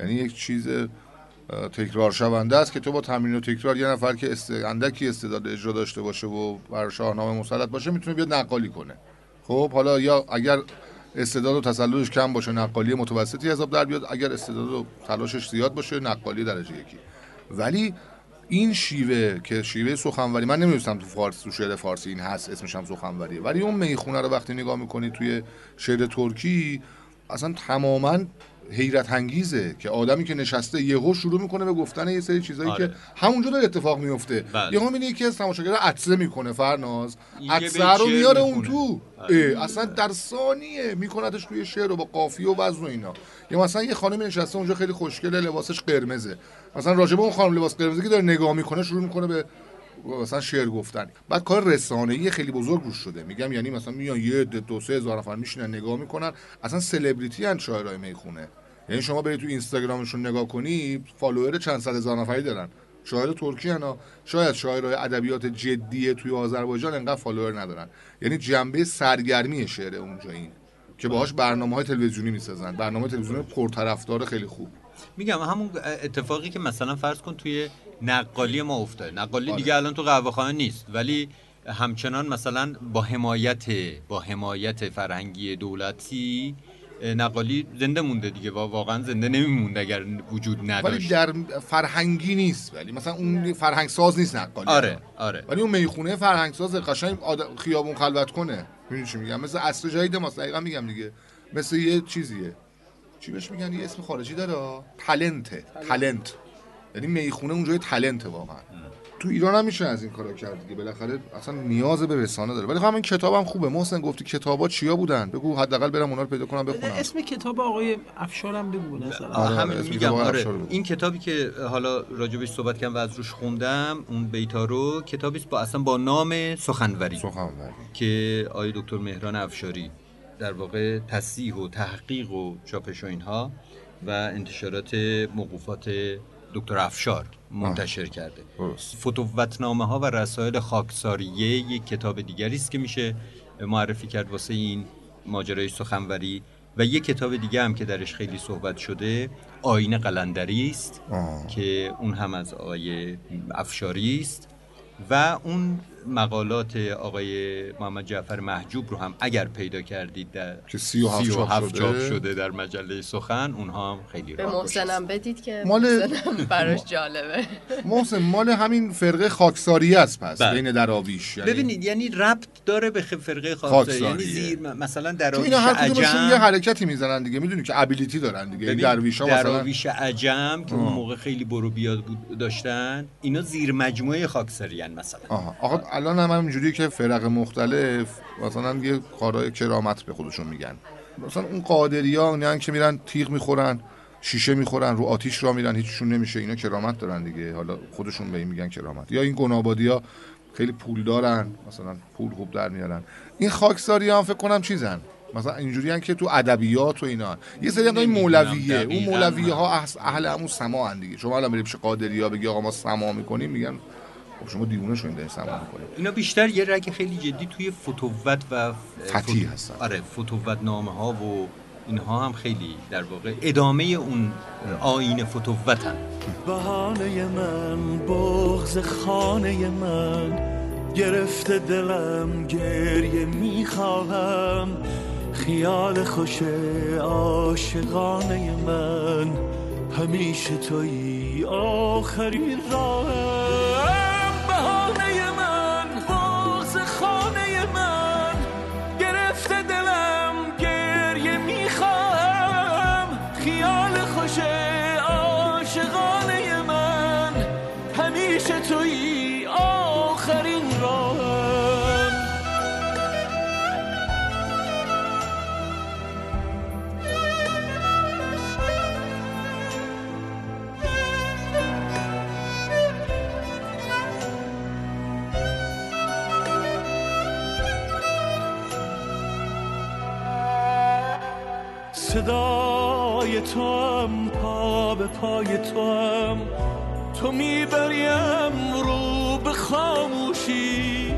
یعنی یک چیز تکرار شونده است که تو با تمرین و تکرار یه نفر که است... اندکی استعداد اجرا داشته باشه و بر شاهنامه مسلط باشه می‌تونه بیاد نقالی کنه. خب حالا یا اگر استعداد و تسلطش کم باشه نقالی متوسطی حساب در بیاد اگر استعداد و تلاشش زیاد باشه نقالی درجه یکی. ولی این شیوه که شیوه سخنوری من نمی‌دونستم تو فارسی تو شعر فارسی این هست اسمش هم سخنوریه. ولی اون می‌خونه رو وقتی نگاه می‌کنی توی شعر ترکی اصلا تماما حیرت انگیزه که آدمی که نشسته یهو شروع می‌کنه به گفتن یه سری چیزایی آره. که همونجا داره اتفاق میفته بله. یهو می‌بینی یکی از تماشاگرها عطسه می‌کنه فرناز عطسه رو میاره اون. تو آره. اصلا در ثانیه میکنتش توی شعر و با قافیه و وزن و اینا یا مثلا یه خانمی نشسته اونجا خیلی خوشگله لباسش قرمزه مثلا راجبه اون خانم لباس قرمزی که داره نگاه می‌کنه شروع می‌کنه به مثلا شعر گفتن بعد کار رسانه‌ای خیلی بزرگ روش شده. میگم یعنی مثلا میان یه عده دو سه هزار نفر میشینن نگاه می‌کنن. اصلا سلبریتی ان شاعرای می‌خونه. یعنی شما برید تو اینستاگرامشون نگاه کنی follower چند صد هزار نفری دارن. شاعر ترکی هنا شاید شاعرای ادبیات جدی توی آذربایجان انقدر follower ندارن. یعنی جنبه سرگرمی شعر اونجا این. که باهاش برنامه های تلویزیونی می‌سازن. برنامه تلویزیونی پرطرفدار خیلی خوب. میگم همون اتفاقی که مثلا فرض کن توی نقالی ما افتاده نقالی آره. دیگه الان تو قهوه خانه نیست. ولی همچنان مثلا با حمایت با حمایت فرهنگی دولتی نقالی زنده مونده دیگه. و واقعا زنده نمیمونده اگر وجود ولی نداشت در فرهنگی نیست. ولی مثلا اون فرهنگ ساز نیست نقالی. آره آره. ولی اون می‌خونه فرهنگ ساز قشنگ آد- خیابون خلوت کنه. می‌دونی چی میگم؟ مثل اصل جدید ما دقیقا میگم دیگه. مثل یه چیزیه. چی بهش میگن؟ یه اسم خارجی داره. تالنته تالنت یعنی می‌خونه اونجا یه تالنته واقعا. تو ایران هم میشه از این کارا کرد دیگه. بالاخره اصلا نیاز به رسانه داره. ولی خب همین کتابم خوبه. محسن گفتی کتابا چیا بودن؟ بگو حداقل برم اونا رو پیدا کنم بخونم. اسم کتاب آقای افشارم بگو مثلا آره، همین میگم کتاب آره. افشار بود. این کتابی که حالا راجبش صحبت کردم و از روش خوندم اون بیتا رو کتابی است با اصلا با نام سخنوری. سخنوری. که آقای دکتر مهران افشاری در واقع تصحیح و تحقیق و چاپش و اینها و انتشارات موقوفات دکتر افشار منتشر کرده درست. فتوتنامه ها و رسائل خاکساریه یک کتاب دیگری است که میشه معرفی کرد واسه این ماجرای سخنوری و یک کتاب دیگه هم که درش خیلی صحبت شده آین قلندری است آه. که اون هم از آقای افشاری است و اون مقالات آقای محمد جعفر محجوب رو هم اگر پیدا کردید در که سی و هفت سی و چاپ هفت شده. چاپ شده در مجله سخن اونها هم خیلی به محسنم بدید که مال- براش جالبه *laughs* محسن مال همین فرقه خاکساری است پس بله. بین دراویش یعنی ببینید یعنی ربط داره به فرقه خاکساری یعنی. زیر مثلا چون دراویش اینا هر کدومشون یه عجم حرکتی می‌زنن دیگه می‌دونی که ابیلیتی دارن دیگه این ببین، درویش ها مثلا دراویش عجم که اون. موقع خیلی برو بیاد بود داشتن اینا زیر مجموعه خاکساری مثلا آها آقا الان هم همینجوریه که فرق مختلف مثلا یه کارهای کرامت به خودشون میگن. مثلا اون قادری ها اینا که میرن تیغ می‌خورن شیشه می‌خورن رو آتیش را میرن هیچشون نمیشه. اینا کرامت دارن دیگه. حالا خودشون به این میگن کرامت. یا این گنابادی ها خیلی پول دارن مثلا پول خوب در میارن. این خاکساری ها هم فکر کنم چیزن. مثلا اینجوری که تو ادبیات و اینا. یه سری هم این مولویه. اون مولویه ها. اهل- همون سما دیگه. شما الان بریم پیش قادری ها بگی آقا ما سما می‌کنیم میگن خب شما دیوونه شدین دارین سما می‌کنید. اینا بیشتر یه رگ خیلی جدی توی فتوت و فتی فت- هستن. آره فتوت نامه ها و اینها هم خیلی در واقع ادامه اون آین فتوتن بهانه من بغز خانه من گرفته دلم گریه می‌خواهم. خیال خوش عاشقانه من همیشه توی آخرین راهم پای تو هم تو می‌بریم رو به خاموشی.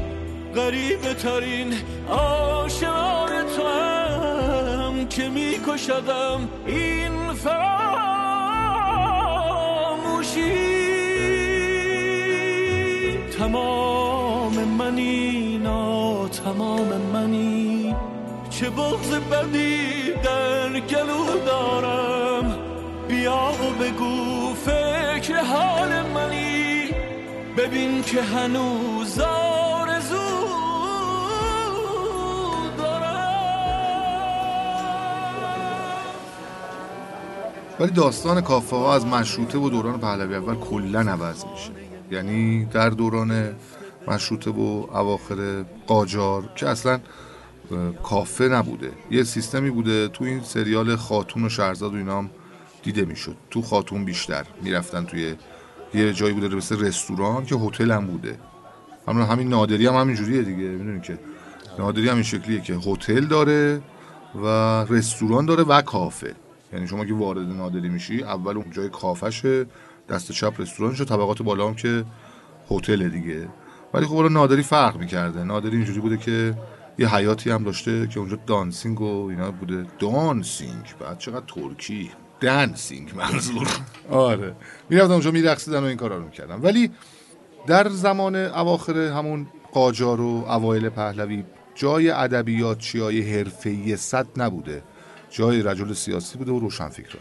غریبه ترین آشنای تو هم که میکشدم این فراموشی. تمام منی نا تمام منی. چه بغض بدی در گلو دارم. بیا و بگو فکر حال منی. ببین که هنوز آرزو ولی داستان کافه ها از مشروطه و دوران پهلوی اول کلا عوض میشه. یعنی در دوران مشروطه و اواخر قاجار که اصلا کافه نبوده. یه سیستمی بوده تو این سریال خاتون و شهرزاد و اینا هم دیده می‌شد. تو خاتون بیشتر می‌رفتن توی یه جایی بوده مثل رستوران که هتل هم بوده. همون همین نادری هم همین جوریه دیگه. می‌دونی که نادری هم این شکلیه که هتل داره و رستوران داره و کافه. یعنی شما که وارد نادری میشی اول اون جای کافشه دست چپ رستورانش و طبقات بالا هم که هتل دیگه. ولی خب نادری فرق می‌کرده. نادری اینجوری بوده که یه حیاتی هم داشته که اونجا دانسینگ و اینا بوده. دانسینگ؟ بعد چقدر ترکی. دنسینگ منظور. آره. می‌رفتن اونجا میرقصیدن و این کارا رو می‌کردن ولی در زمان اواخر همون قاجار و اوایل پهلوی جای ادبیات چیای حرفه‌ای صد نبوده. جای رجل سیاسی بوده و روشنفکرا.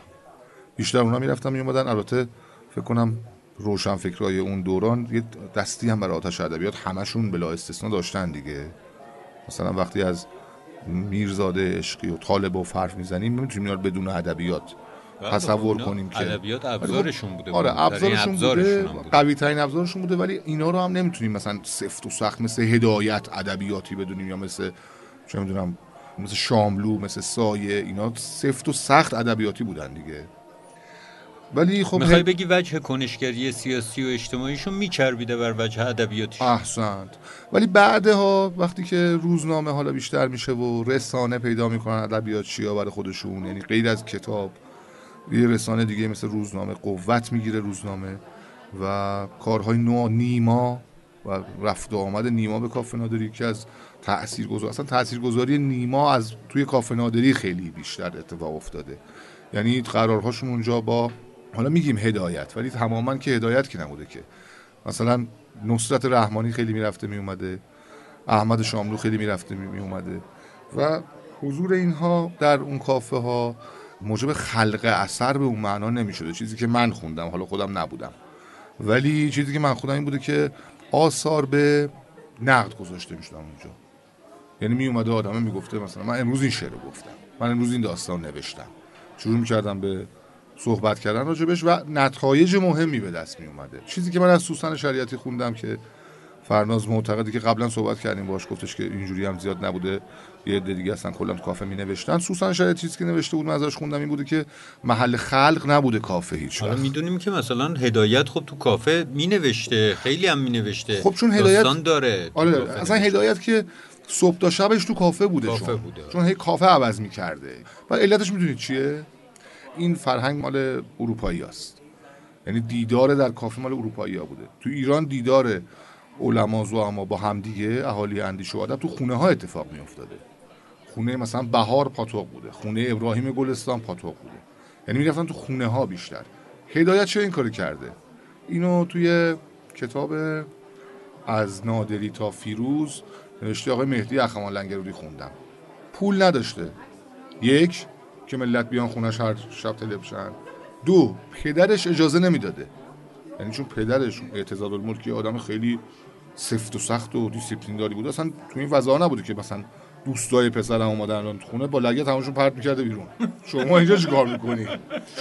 بیشتر اونا می‌رفتن میومدن البته فکر کنم روشنفکرای اون دوران یه دستی هم برای آتش ادبیات همشون بلا استثنا داشتن دیگه. مثلا وقتی از میرزاده عشقی و طالب و حرف می‌زنیم رو بدون ادبیات تصور اینا کنیم که. ادبیات ابزارشون بوده آره ابزارشون بوده. قوی ترین ابزارشون بوده ولی اینا رو هم نمی‌تونیم مثلا سفت و سخت مثل هدایت ادبیاتی بدونیم یا مثل چه می‌دونم مثل شاملو مثل سایه اینا سفت و سخت ادبیاتی بودن دیگه. ولی خب می‌خوای بگی وجه کنشگری سیاسی و اجتماعیشون میچربیده بر وجه ادبیاتیشون احسنت. ولی بعدها وقتی که روزنامه حالا بیشتر میشه و رسانه پیدا می‌کنن ادبیات چیا برای خودشون یعنی غیر از کتاب یه رسانه دیگه مثل روزنامه قوت می‌گیره روزنامه و کارهای نو نیما و رفت و آمد نیما به کافه نادری که از تاثیرگذار اصلا تاثیرگذاری نیما از توی کافه نادری خیلی بیشتر اتفاق افتاده. یعنی قرارهاشون اونجا با حالا میگیم هدایت ولی تماما که هدایت که نبوده که. مثلا نصرت رحمانی خیلی می‌رفته میومده احمد شاملو خیلی می‌رفته میومده و حضور اینها در اون کافه ها موجب خلق اثر به اون معنا نمی‌شده. چیزی که من خوندم حالا خودم نبودم. ولی چیزی که من خوندم این بوده که آثار به نقد گذاشته می‌شدن اونجا. یعنی می اومده آدمه می‌گفته مثلا من امروز این شعر گفتم. من امروز این داستان نوشتم. شروع می‌کردم به صحبت کردن راجبش و نتایج مهمی به دست می اومده چیزی که من از سوسن شریعتی خوندم که فرناز معتقدی که قبلا صحبت کردیم باش گفتش که اینجوری هم زیاد نبوده. یه عده دیگه اصلا کلا تو کافه می نوشتن سوسن شریعتی چیزی که نوشته بود من ازش خوندم این بوده که محل خلق نبوده کافه هیچ حالا. می‌دونیم که مثلا هدایت خب تو کافه می نوشته خیلی هم می نوشته خب چون هدایت- داره آره اصلا. هدایت که صبح تا شبش تو کافه بوده کافه چون. بوده. چون هی کافه عوض می‌کرده. و علتش می‌دونید چیه؟ این فرهنگ مال اروپایی است یعنی دیدار در کافه مال اروپایی ها بوده. تو ایران دیدار علما زعما با همدیگه اهالی اندیشه و ادب تو خونه ها اتفاق میافتاده. خونه مثلا بهار پاتوق بوده خونه ابراهیم گلستان پاتوق بوده. یعنی می‌رفتن تو خونه ها بیشتر. هدایت چه این کارو کرده؟ اینو توی کتاب از نادری تا فیروز نوشته آقای مهدی اخوان لنگرودی خوندم. پول نداشته. یک که ملت بیان خونش هر شب تلویزیون دو پدرش اجازه نمی‌داده. یعنی چون پدرش اعتضاد الملک یه آدم خیلی سفت و سخت و دیسیپلین داری بود. اصلا تو این فضا نبوده که مثلا دوستای پسرم اومدن تو خونه با لگد همشون پرت می‌کرده بیرون. شما اینجا چیکار می‌کنی؟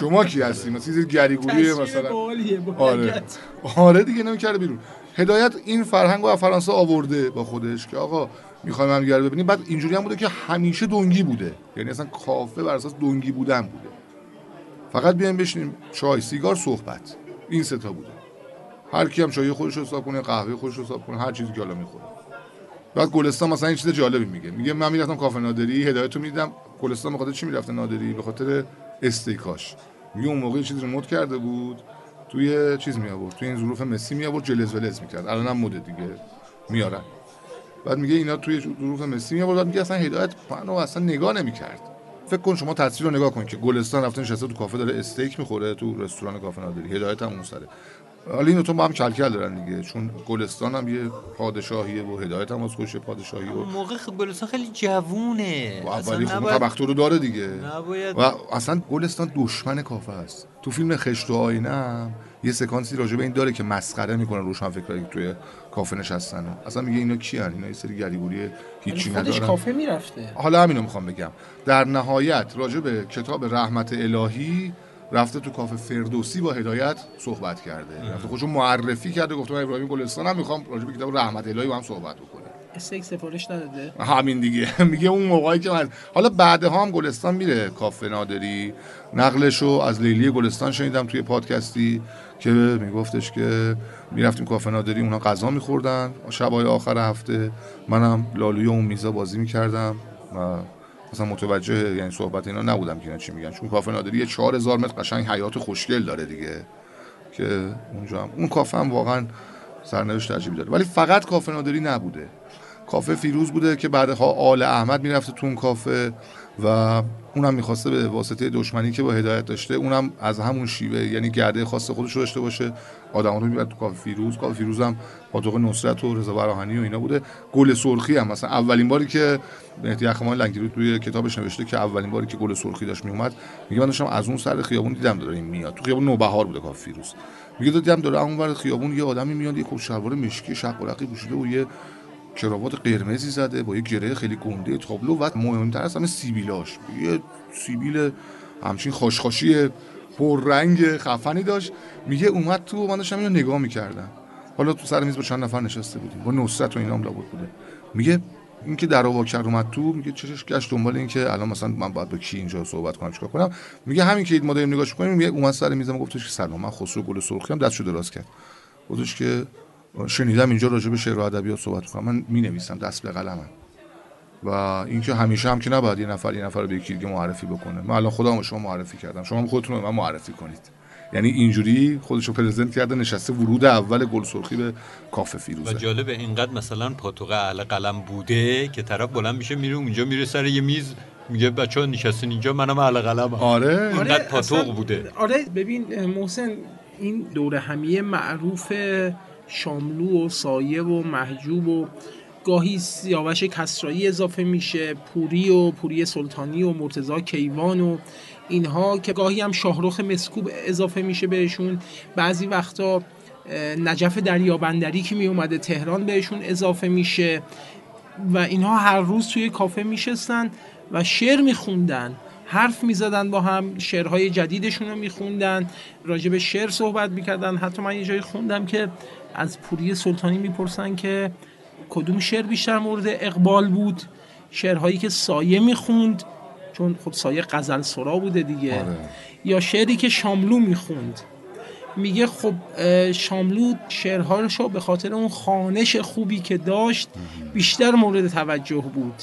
شما کی هستی؟ مثلا چیز گریگوری مثلا. آره. آره دیگه نمی‌کرده بیرون. هدایت این فرهنگ رو فرانسه آورده با خودش که آقا می‌خوایم هم رو ببینیم. بعد اینجوری هم بوده که همیشه دنگی بوده. یعنی اصلا کافه بر اساس دنگی بودن بوده. فقط بیایم بشینیم چای سیگار صحبت. این ستا بوده. هر کی هم چای خودش حساب کنه قهوه خودش حساب کنه هر چیزی که حالا می‌خوره. بعد گلستان مثلا این چیز جالبی میگه. میگه من می‌رفتم کافه نادری هدایت رو می‌دیدم. گلستان به خاطر چی می‌رفته نادری؟ به خاطر استیکاش. میگه اون موقع چیزی رو مد کرده بود توی چیز می آورد توی این ظروف مسی می آورد جلز ولز می‌کرد. الان هم مده دیگه. میارن. بعد میگه اینا توی ظروف مسی می آورد میگه اصلا هدایت منو اصلا نگاه نمی‌کرد. فکر کن شما تصویر رو نگاه کن که گلستان رفته نشسته تو کافه داره استیک می‌خوره تو رستوران کافه نادری. هدایت هم اون سره. حالا این تو با هم کلکل دارن دیگه چون گلستان هم یه پادشاهیه و هدایت هم از خوش پادشاهی و موقع خب گلستان خیلی جوونه. و اصلا اولی خب نباید- رو داره دیگه. نباید و اصلا گلستان دشمن کافه است. تو فیلم خشت و آینه هم یه سکانسی راجع به این داره که مسخره می‌کنه روشن فکرایی که توی کافه نشستن. اصلا میگه اینا کی اینا یه سری گریگوری هیچی خودش ندارن. کافه می‌رفته. حالا همینو می‌خوام بگم. در نهایت راجع به کتاب رحمت الهی رفته تو کافه فردوسی با هدایت صحبت کرده. رفته خودشو معرفی کرده گفته من ابراهیم گلستان هم می‌خوام راجع به کتاب رحمت الهی با هم صحبت بکنیم استیک سفارش نداده؟ همین دیگه. *laughs* میگه اون موقعی که من حالا بعدها هم گلستان میره کافه نادری. نقلشو از لیلی گلستان شنیدم توی پادکستی که میگفتش که می‌رفتیم کافه نادری اونا غذا میخوردن. شبای آخر هفته منم لالوی اون میزا بازی می‌کردم و مثلا متوجه یعنی صحبت اینا نبودم که اینا چی میگن. چون کافه نادری یه 4000 متر قشنگ حیات خوشگل داره دیگه. که اونجا هم اون کافه هم واقعا سرنوشت عجیبی داره. ولی فقط کافه نادری نبوده. کافه فیروز بوده که بعدها آل احمد می‌رفته تو اون کافه و اونم می‌خواسته به واسطه دشمنی که با هدایت داشته اونم از همون شیوه یعنی گعده خاص خودش رو داشته باشه. آدما رو می‌برد تو کافه فیروز کافه فیروز هم پاتوق نصرت و رضا براهنی و اینا بوده. گلسرخی هم. مثلا اولین باری که مهدی اخوان لنگرودی توی کتابش نوشته که اولین باری که گلسرخی داشت میومد میگه من داشتم از اون سر خیابون دیدم داره این میاد. تو خیابون نوبهار بوده کافه فیروز. میگه دیدم داره اون ور خیابون یه آدمی میاد یه کت شلوار مشکی شقرقی پوشیده و یه کراوات قرمزی زده با یه گره خیلی گنده. تابلو و مهمتر از همه سیبیلاش. یه سیبیل همچین پررنگ خفنی داشت. میگه اومد تو من داشتم اینو نگاه می‌کردم. حالا تو سر میز با چند نفر نشسته بودیم. با نصرت و اینام لابد بوده. میگه این که در وا کرد اومد تو میگه چشش گشت دنبال این که الان مثلا من باید با کی اینجا صحبت کنم چیکار کنم. میگه همین که ما داریم نگاهش می‌کنیم میگه اومد سر میزم گفتش که سلام من خسرو گل سرخی هم دستشو دراز کرد. گفتش که شنیدم اینجا راجع به شعر و ادبیات صحبت کنم من می نویسم دست به قلمم. و اینکه همیشه هم که نباید یه نفر یه نفر رو به یکی دیگه معرفی بکنه. من الان خودم به شما معرفی کردم. شما هم خودتون رو به من معرفی کنید. یعنی اینجوری خودش رو پرزنت کرده نشسته ورود اول گل سرخی به کافه و فیروزه جالب اینقدر مثلا پاتوق اهل قلم بوده که طرف بلند میشه میره اونجا میره سر یه میز میگه بچه ها نشستین اینجا منم اهل قلم آره. اینقدر پاتوق اصلا- بوده. آره ببین محسن این دور همیه معروف شاملو و سایه و محجوب و گاهی سیاوش کسرایی اضافه میشه پوری و پوری سلطانی و مرتضی کیوان و اینها که گاهی هم شاهرخ مسکوب اضافه میشه بهشون. بعضی وقتا نجف دریابندری که می اومده تهران بهشون اضافه میشه و اینها هر روز توی کافه میشستن و شعر میخوندن حرف می‌زدن با هم شعرهای جدیدشون رو میخوندن راجع به شعر صحبت می‌کردن. حتی من یه جایی خوندم که از پوری سلطانی می‌پرسن که کدوم شعر بیشتر مورد اقبال بود؟ شعرهایی که سایه می‌خوند چون خب سایه غزل سرا بوده دیگه. آره. یا شعری که شاملو می‌خوند. میگه خب شاملو شعرهاشو به خاطر اون خانش خوبی که داشت بیشتر مورد توجه بود.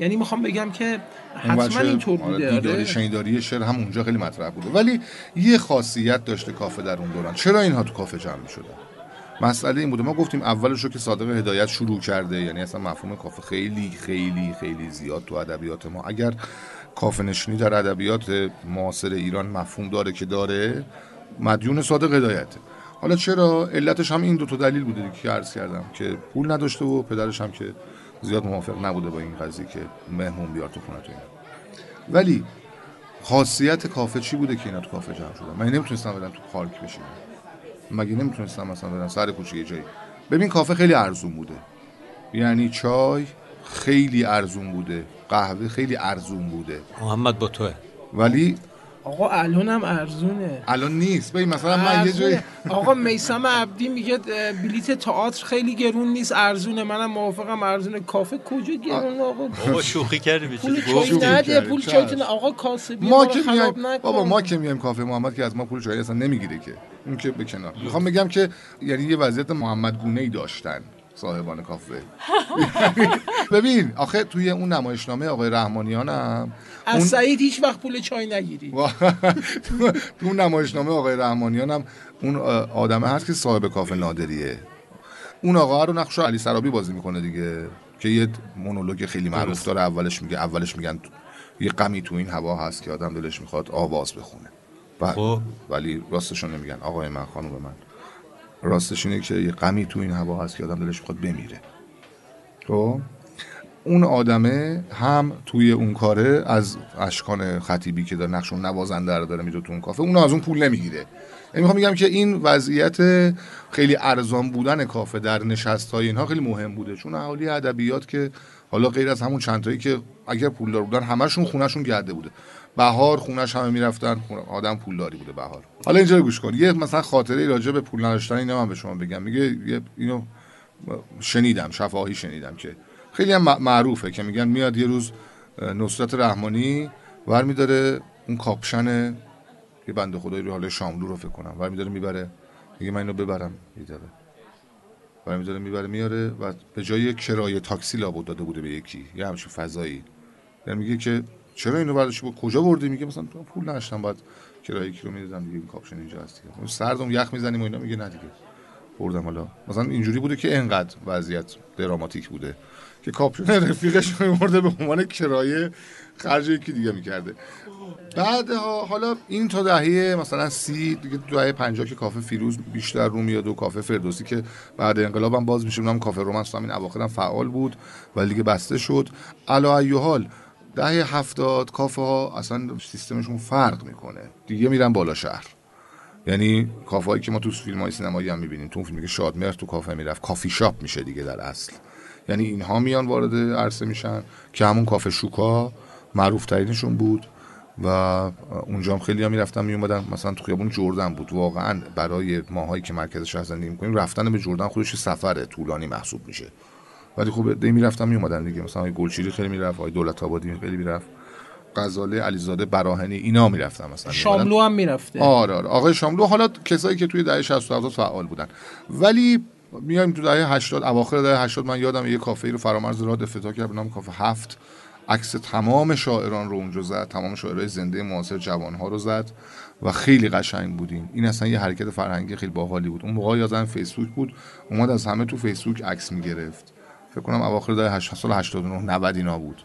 یعنی می‌خوام بگم که حتما اینطور آره، بوده دیداری آره. شنیداری شعر هم اونجا خیلی مطرح بوده. ولی یه خاصیت داشته کافه در اون دوران. چرا اینها تو کافه جمع شدن مسئله این بوده ما گفتیم اولش رو که صادق هدایت شروع کرده یعنی اصلا مفهوم کافه خیلی خیلی خیلی زیاد تو ادبیات ما. اگر کافه نشینی در ادبیات معاصر ایران مفهوم داره که داره مدیون صادق هدایته. حالا چرا؟ علتش هم این دو تا دلیل بوده که عرض کردم که پول نداشته و پدرش هم که زیاد موافق نبوده با این قضیه که مهمون بیار تو خونه تو ولی خاصیت کافه چی بوده که اینا تو کافه جمع شدن؟ من نمی‌تونستم برم تو پارک بشینم. مگه نمی‌تونستم مثلا برم سر کوچه یه جایی. ببین کافه خیلی ارزون بوده. یعنی چای خیلی ارزون بوده. قهوه خیلی ارزون بوده. محمد با توه. ولی آقا الان هم ارزونه. الان نیست. ببین مثلا من یه ارزونه. آقا میسم عبدی میگه بلیت تئاتر خیلی گرون نیست ارزونه. منم موافقم ارزونه. کافه کجا گرون؟ آقا بابا شوخی کردی پول بیچاره چای نده پول. چای. آقا کاسبی ما که خراب میایم نکن. بابا ما که میایم کافه محمد که از ما پول چای اصلا نمی‌گیره که. اون که به کنار. می‌خوام بگم که یعنی یه وضعیت محمد گونه ای داشتن صاحبان کافه. *laughs* *laughs* ببین آخه توی اون نمایشنامه آقای رحمانیان هم از سعید هیچ وقت پول چای نگیری. *laughs* تو نمایشنامه آقای رحمانیان هم اون آدمه هست که صاحب کافه نادریه. اون آقا رو نقش علی سرابی بازی می‌کنه دیگه که یه مونولوگ خیلی معروف داره اولش میگه اولش میگن یه غمی تو این هوا هست که آدم دلش می‌خواد آواز بخونه. و خب. ولی راستشون نمیگن. آقای من خانم من. راستش اینه که یه غمی تو این هوا هست که آدم دلش می‌خواد بمیره. خب؟ اون آدمه هم توی اون کاره از اشکان خطیبی که داره نقش اون نوازنده رو داره میده تو اون کافه اون از اون پول نمی‌گیره. یعنی می‌خوام بگم که این وضعیت خیلی ارزان بودن کافه در نشست های اینها خیلی مهم بوده. چون اهالی ادبیات که حالا غیر از همون چند تایی که اگر پولدار بودن همشون خونهشون گرده بوده. بهار خونش همه می‌رفتن آدم پولداری بوده بهار. حالا اینجا گوش کن. یه مثلا خاطره راجع به پول نداشتن اینو من به شما بگم. میگه اینو شنیدم شفاهی شنیدم که خیلی هم معروفه که میگن میاد یه روز نصرت رحمانی ور میداره اون کاپشن یه بنده خدایی رو حالا شاملو رو فکر کنم. ور میداره می‌بره. میگه من اینو ببرم. میداره. ور میداره می‌بره میاره و به جای کرایه تاکسی لابد داده بوده به یکی. یه همچین فضایی. یعنی میگه که چرا اینو برداشتی با کجا بردی؟ میگه مثلا تو پول نداشتم باید کرایه کی رو می‌دادم دیگه این کاپشن اینجا هست دیگه. سردم یخ می‌زنیم و اینا میگه نه دیگه. بردم حالا. مثلا اینجوری بوده که انقدر وضعیت دراماتیک بوده. که کاپشن رفیقش رو می‌برده به عنوان کرایه خرج یکی دیگه می‌کرده. بعدها حالا این تا دهه مثلا سی دیگه تو دهه 50 که کافه فیروز بیشتر رو میاد و کافه فردوسی که بعد انقلاب هم باز میشه اونم کافه رومنس هم این اواخر فعال بود ولی دیگه بسته شد. علی ای حال دهه هفتاد کافه ها اصلا سیستمشون فرق می‌کنه. دیگه میرن بالا شهر. یعنی کافه هایی که ما تو فیلم های سینمایی هم می‌بینیم تو اون فیلمی که شادمهر تو کافه می‌رفت کافی شاپ میشه دیگه در اصل. یعنی اینها میان وارد عرصه میشن که همون کافه شوکا معروف ترینشون بود و اونجا هم خیلی هم می‌رفتن میومدن مثلا تو خیابون جردن بود. واقعا برای ماهایی که مرکز شهر زندگی می‌کنیم رفتن به جردن خودش یه سفر طولانی محسوب میشه. ولی خب دی می‌رفتن میومدن دیگه. مثلا گلچیری خیلی می‌رفت آقای دولت آبادی خیلی می‌رفت. غزاله علیزاده براهنی اینا می‌رفتن مثلا. شاملو هم می‌رفته. آره آره. آقای شاملو حالا کسایی که توی دهه 60 و 70 فعال بودن. ولی میایم تو دهه 80 اواخر دهه 80 من یادم یه کافه رو فرامرز راد افتتاح کرد به نام کافه هفت. عکس تمام شاعران رو اونجا زد تمام شاعرای زنده معاصر جوانها رو زد و خیلی قشنگ بودیم. این اصلا یه حرکت فرهنگی خیلی باحالی بود. اون موقع یادم فیسبوک بود اومد از همه تو فیسبوک عکس می‌گرفت. فکر کنم اواخر دهه 80 سال 89 90 اینا بود.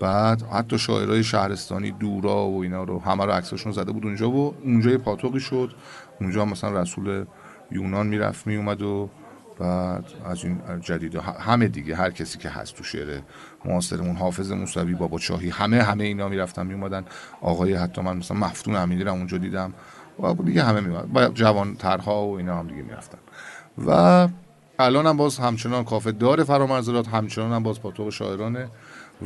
بعد حتی شاعرای شهرستانی دورا و اینا رو همه رو عکساشون زده بود اونجا و اونجا پاتوقی شد. اونجا مثلا رسول یونان می‌رفت میومد و بعد از این جدید همه دیگه هر کسی که هست تو شعر معاصرمون حافظ موسوی بابا چاهی همه همه اینا می‌رفتن میومدن آقای حتی من مثلا مفتون امیری رو اونجا دیدم. و دیگه همه میومدن با جوان ترها و اینا هم دیگه می‌رفتن. و الان هم باز همچنان کافه داره فرامرزرات همچنان هم باز پاتوق شاعرانه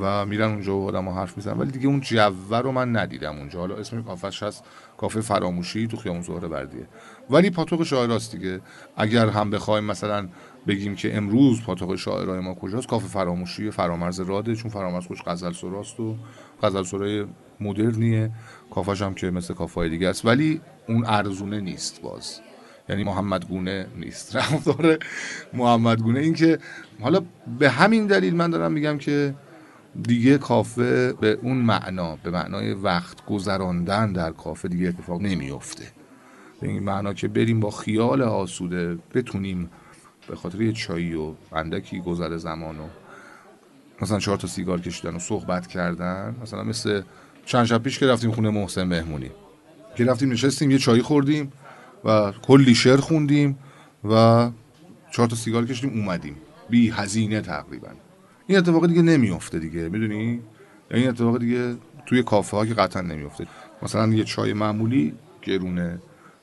و میرن اونجا و آدم حرف می‌زنن. ولی دیگه اون جوه رو من ندیدم اونجا. حالا اسم کافش هست کافه فراموشی تو خیابون زهره بردیه. ولی پاتوق شاعراست دیگه. اگر هم بخوایم مثلا بگیم که امروز پاتوق شاعرای ما کجاست کافه فراموشی فرامرز راده چون فرامرز خوش غزل سراست و غزل سرای مدرنیه. کافش هم که مثل کافه دیگه است. ولی اون ارزونه نیست باز. یعنی محمد گونه نیست. *laughs* رفتار محمد گونه. این که حالا به همین دلیل من دارم میگم که دیگه کافه به اون معنا به معنای وقت گذراندن در کافه دیگه اتفاق نمیفته به این معنا که بریم با خیال آسوده بتونیم به خاطر یه چایی و اندکی گذر زمان و مثلا چهار تا سیگار کشیدن و صحبت کردن مثلا مثل چند شب پیش که رفتیم خونه محسن مهمونی. که رفتیم نشستیم یه چایی خوردیم و کلی شعر خوندیم و چهار تا سیگار کشیدیم اومدیم. بی هزینه تقریبا. این اتفاق دیگه نمیفته دیگه می‌دونی؟ یعنی این اتفاق دیگه توی کافه ها که قطعا نمیفته مثلا یه چای معمولی گرونه.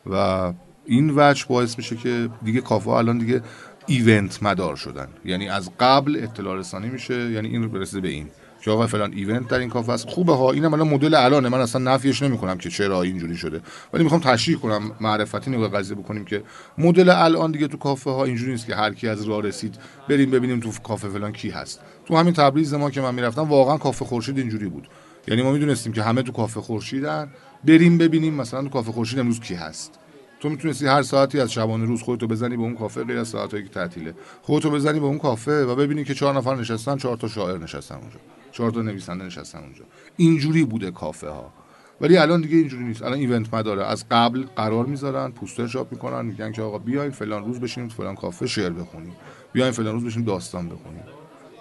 و این وجه باعث میشه که دیگه کافه الان دیگه ایونت مدار شدن. یعنی از قبل اطلاع رسانی میشه یعنی این برسه به این. که آقا فلان ایونت در این کافه است. خوبه ها اینم الان مدل الانه. من اصلا نفیش نمی‌کنم که چرا اینجوری شده. ولی می‌خوام تشریح کنم معرفتی نگاه قضیه بکنیم که مدل الان دیگه تو کافه ها اینجوری نیست که هر کی از راه رسید بریم ببینیم تو کافه فلان کی هست. تو همین تبریز ما که من می‌رفتم واقعا کافه خورشید اینجوری بود. یعنی ما می‌دونستیم که همه تو کافه خورشیدن. بریم ببینیم مثلا کافه خورشید امروز کی هست. تو می‌تونستی هر ساعتی از شبانه روز خودتو بزنی به اون کافه غیر از ساعتایی که تعطیله. خودتو بزنی به اون کافه و ببینی که چهار نفر نشستن چهار تا شاعر نشستن اونجا. چهار تا نویسنده نشستن اونجا. اینجوری بوده کافه ها ولی الان دیگه اینجوری نیست. الان ایونت مداره. از قبل قرار می‌ذارن پوستر چاپ می‌کنن میگن که آقا بیاین فلان روز بشینیم فلان کافه شعر بخونیم. بیاین فلان روز بشینیم داستان بخونیم.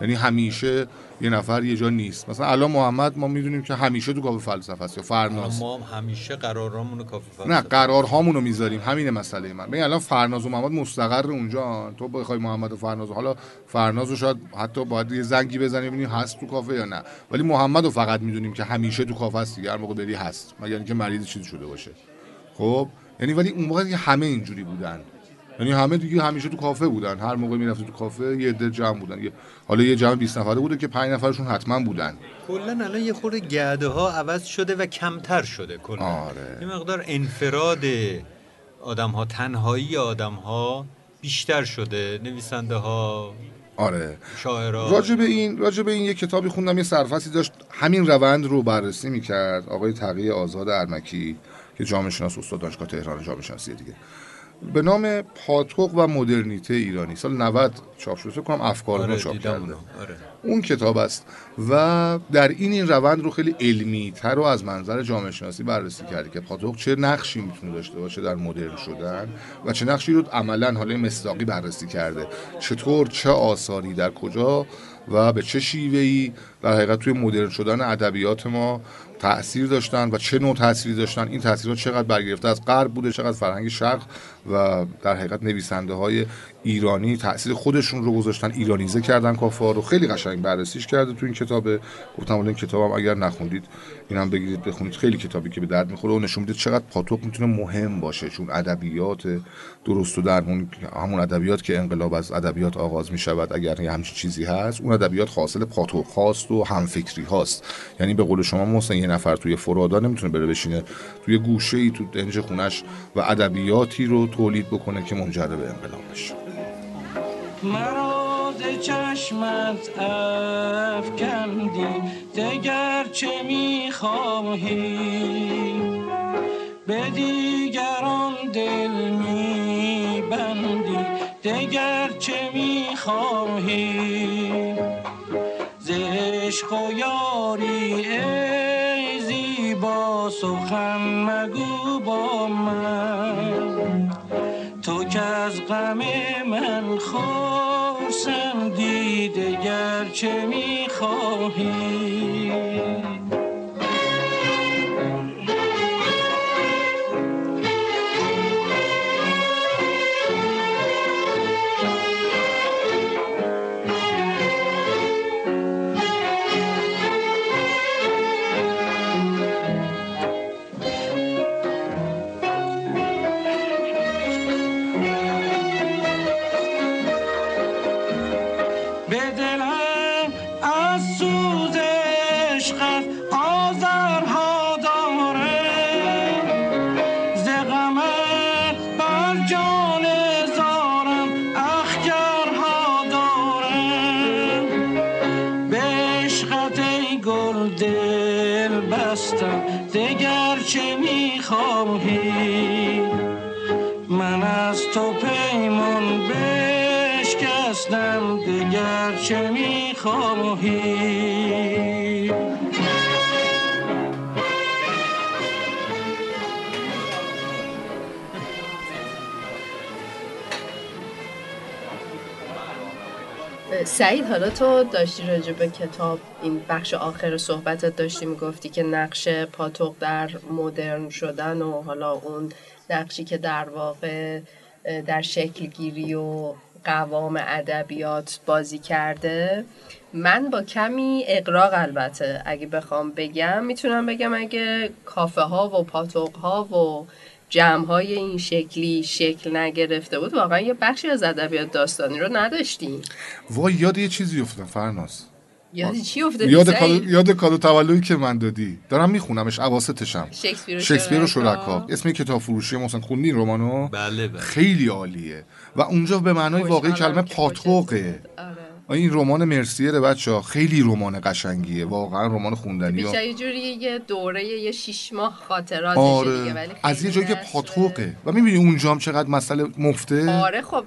یعنی همیشه یه نفر یه جا نیست. مثلا الان محمد ما می‌دونیم که همیشه تو کافه فلسفه است یا فرناز. ما همیشه قرارامون رو کافی فلسفه نه قرارهامون رو می‌ذاریم. همین مسئله من. ببین الان فرناز و محمد مستقر اونجا تو بخوای محمد و فرناز و حالا فرناز رو شاید حتی باید یه زنگی بزنی ببینی هست تو کافه یا نه. ولی محمد رو فقط می‌دونیم که همیشه تو کافه است دیگه هر موقع بری هست. مگر اینکه مریض چیزی شده باشه. خب؟ یعنی ولی اون موقع همه اینجوری بودن. یعنی همه دیگه همیشه تو کافه بودن. هر موقع می‌رفتی تو کافه یه عده جمع بودن. یه حالا یه جمع 20 نفره بوده که 5 نفرشون حتما بودن. کلا الان یه خورده گرده ها عوض شده و کمتر شده کلا. آره. یه مقدار انفراد آدم ها تنهایی آدم ها بیشتر شده. نویسنده ها آره. شاعرها. راجع به این راجع به این یه کتابی خوندم. یه سرفصلی داشت. همین روند رو بررسی می‌کرد آقای تقی آزاد ارمکی که جامعه شناس استاد دانشگاه تهران جامعه شناسی دیگه. به نام پاتوق و مدرنیته ایرانی. سال 90 چاپ شده. فکر کنم افکار آره چاپ کرده. اونو. آره. اون کتاب است. و در این این روند رو خیلی علمی تر و از منظر جامعه شناسی بررسی کرده که پاتوق چه نقشی می‌تونه داشته باشه در مدرن شدن و چه نقشی رو عملا حالا مصداقی بررسی کرده. چطور چه آثاری در کجا و به چه شیوهی در حقیقت توی مدرن شدن ادبیات ما تاثیر داشتن و چه نوع تأثیری داشتن این تاثیرات چقدر برگرفته از غرب بوده چقدر فرهنگ شرق و در حقیقت نویسنده های ایرانی تاثیر خودشون رو گذاشتن ایرانیزه کردن کافه ها رو. خیلی قشنگ بررسیش کرده تو این کتاب گفتم این کتابم اگر نخوندید اینم بگیرید بخونید. خیلی کتابی که به درد می‌خوره و نشون میده چقدر پاتوق می‌تونه مهم باشه چون ادبیات درست و درمون همون ادبیات که انقلاب از ادبیات آغاز می‌شود اگر همچین چیزی هست اون ادبیات حاصل پاتوق هاست و همفکری هاست. یعنی به قول شما محسن یه نفر توی فرادا نمی‌تونه بره بشینه توی گوشه ای تو دنج خونش و ادبیاتی رو تولید بکنه که منجر به انقلاب بشه. مرا ز چشمت افکندی دگر چه می‌خواهی؟ به دیگران دل میبندی دگر چه می‌خواهی؟ عشق و یاری ای زیبا سخن مگو با من. تو که از غم من خورسندی دگر چه می‌خواهی. می‌خواهی من از تو پیمان بشکستم دگر چه می‌خواهی؟ سعید حالا تو داشتی راجع به کتاب این بخش آخر صحبتت داشتی می‌گفتی که نقش پاتوق در مدرن شدن و حالا اون نقشی که در واقع در شکلگیری و قوام ادبیات بازی کرده. من با کمی اقراق البته اگه بخوام بگم می‌تونم بگم اگه کافه ها و پاتوق ها و جمع های این شکلی شکل نگرفته بود واقعا یه بخشی از ادبیات داستانی رو نداشتیم. وای یاد یه چیزی افتادم فرناز. یادی چی افتادی یاد؟ کادو یاد کادو تولدی که من دادی. دارم میخونمش اواسطشم شکسپیر و شکسپیر و شرکا. اسم کتاب فروشی محسن خوندین رومانو بله بله. خیلی عالیه. و اونجا به معنای واقعی کلمه پاتوقه. آره. این رمان مرسیه بچه ها خیلی رمان قشنگیه. واقعا رمان خوندنی بیشتر یه جوری یه دوره یه شیش ماه خاطراتشه دیگه ولی آره از یه جایی که پاتوقه. و می‌بینی اونجا هم چقدر مسئله مفته؟ آره خب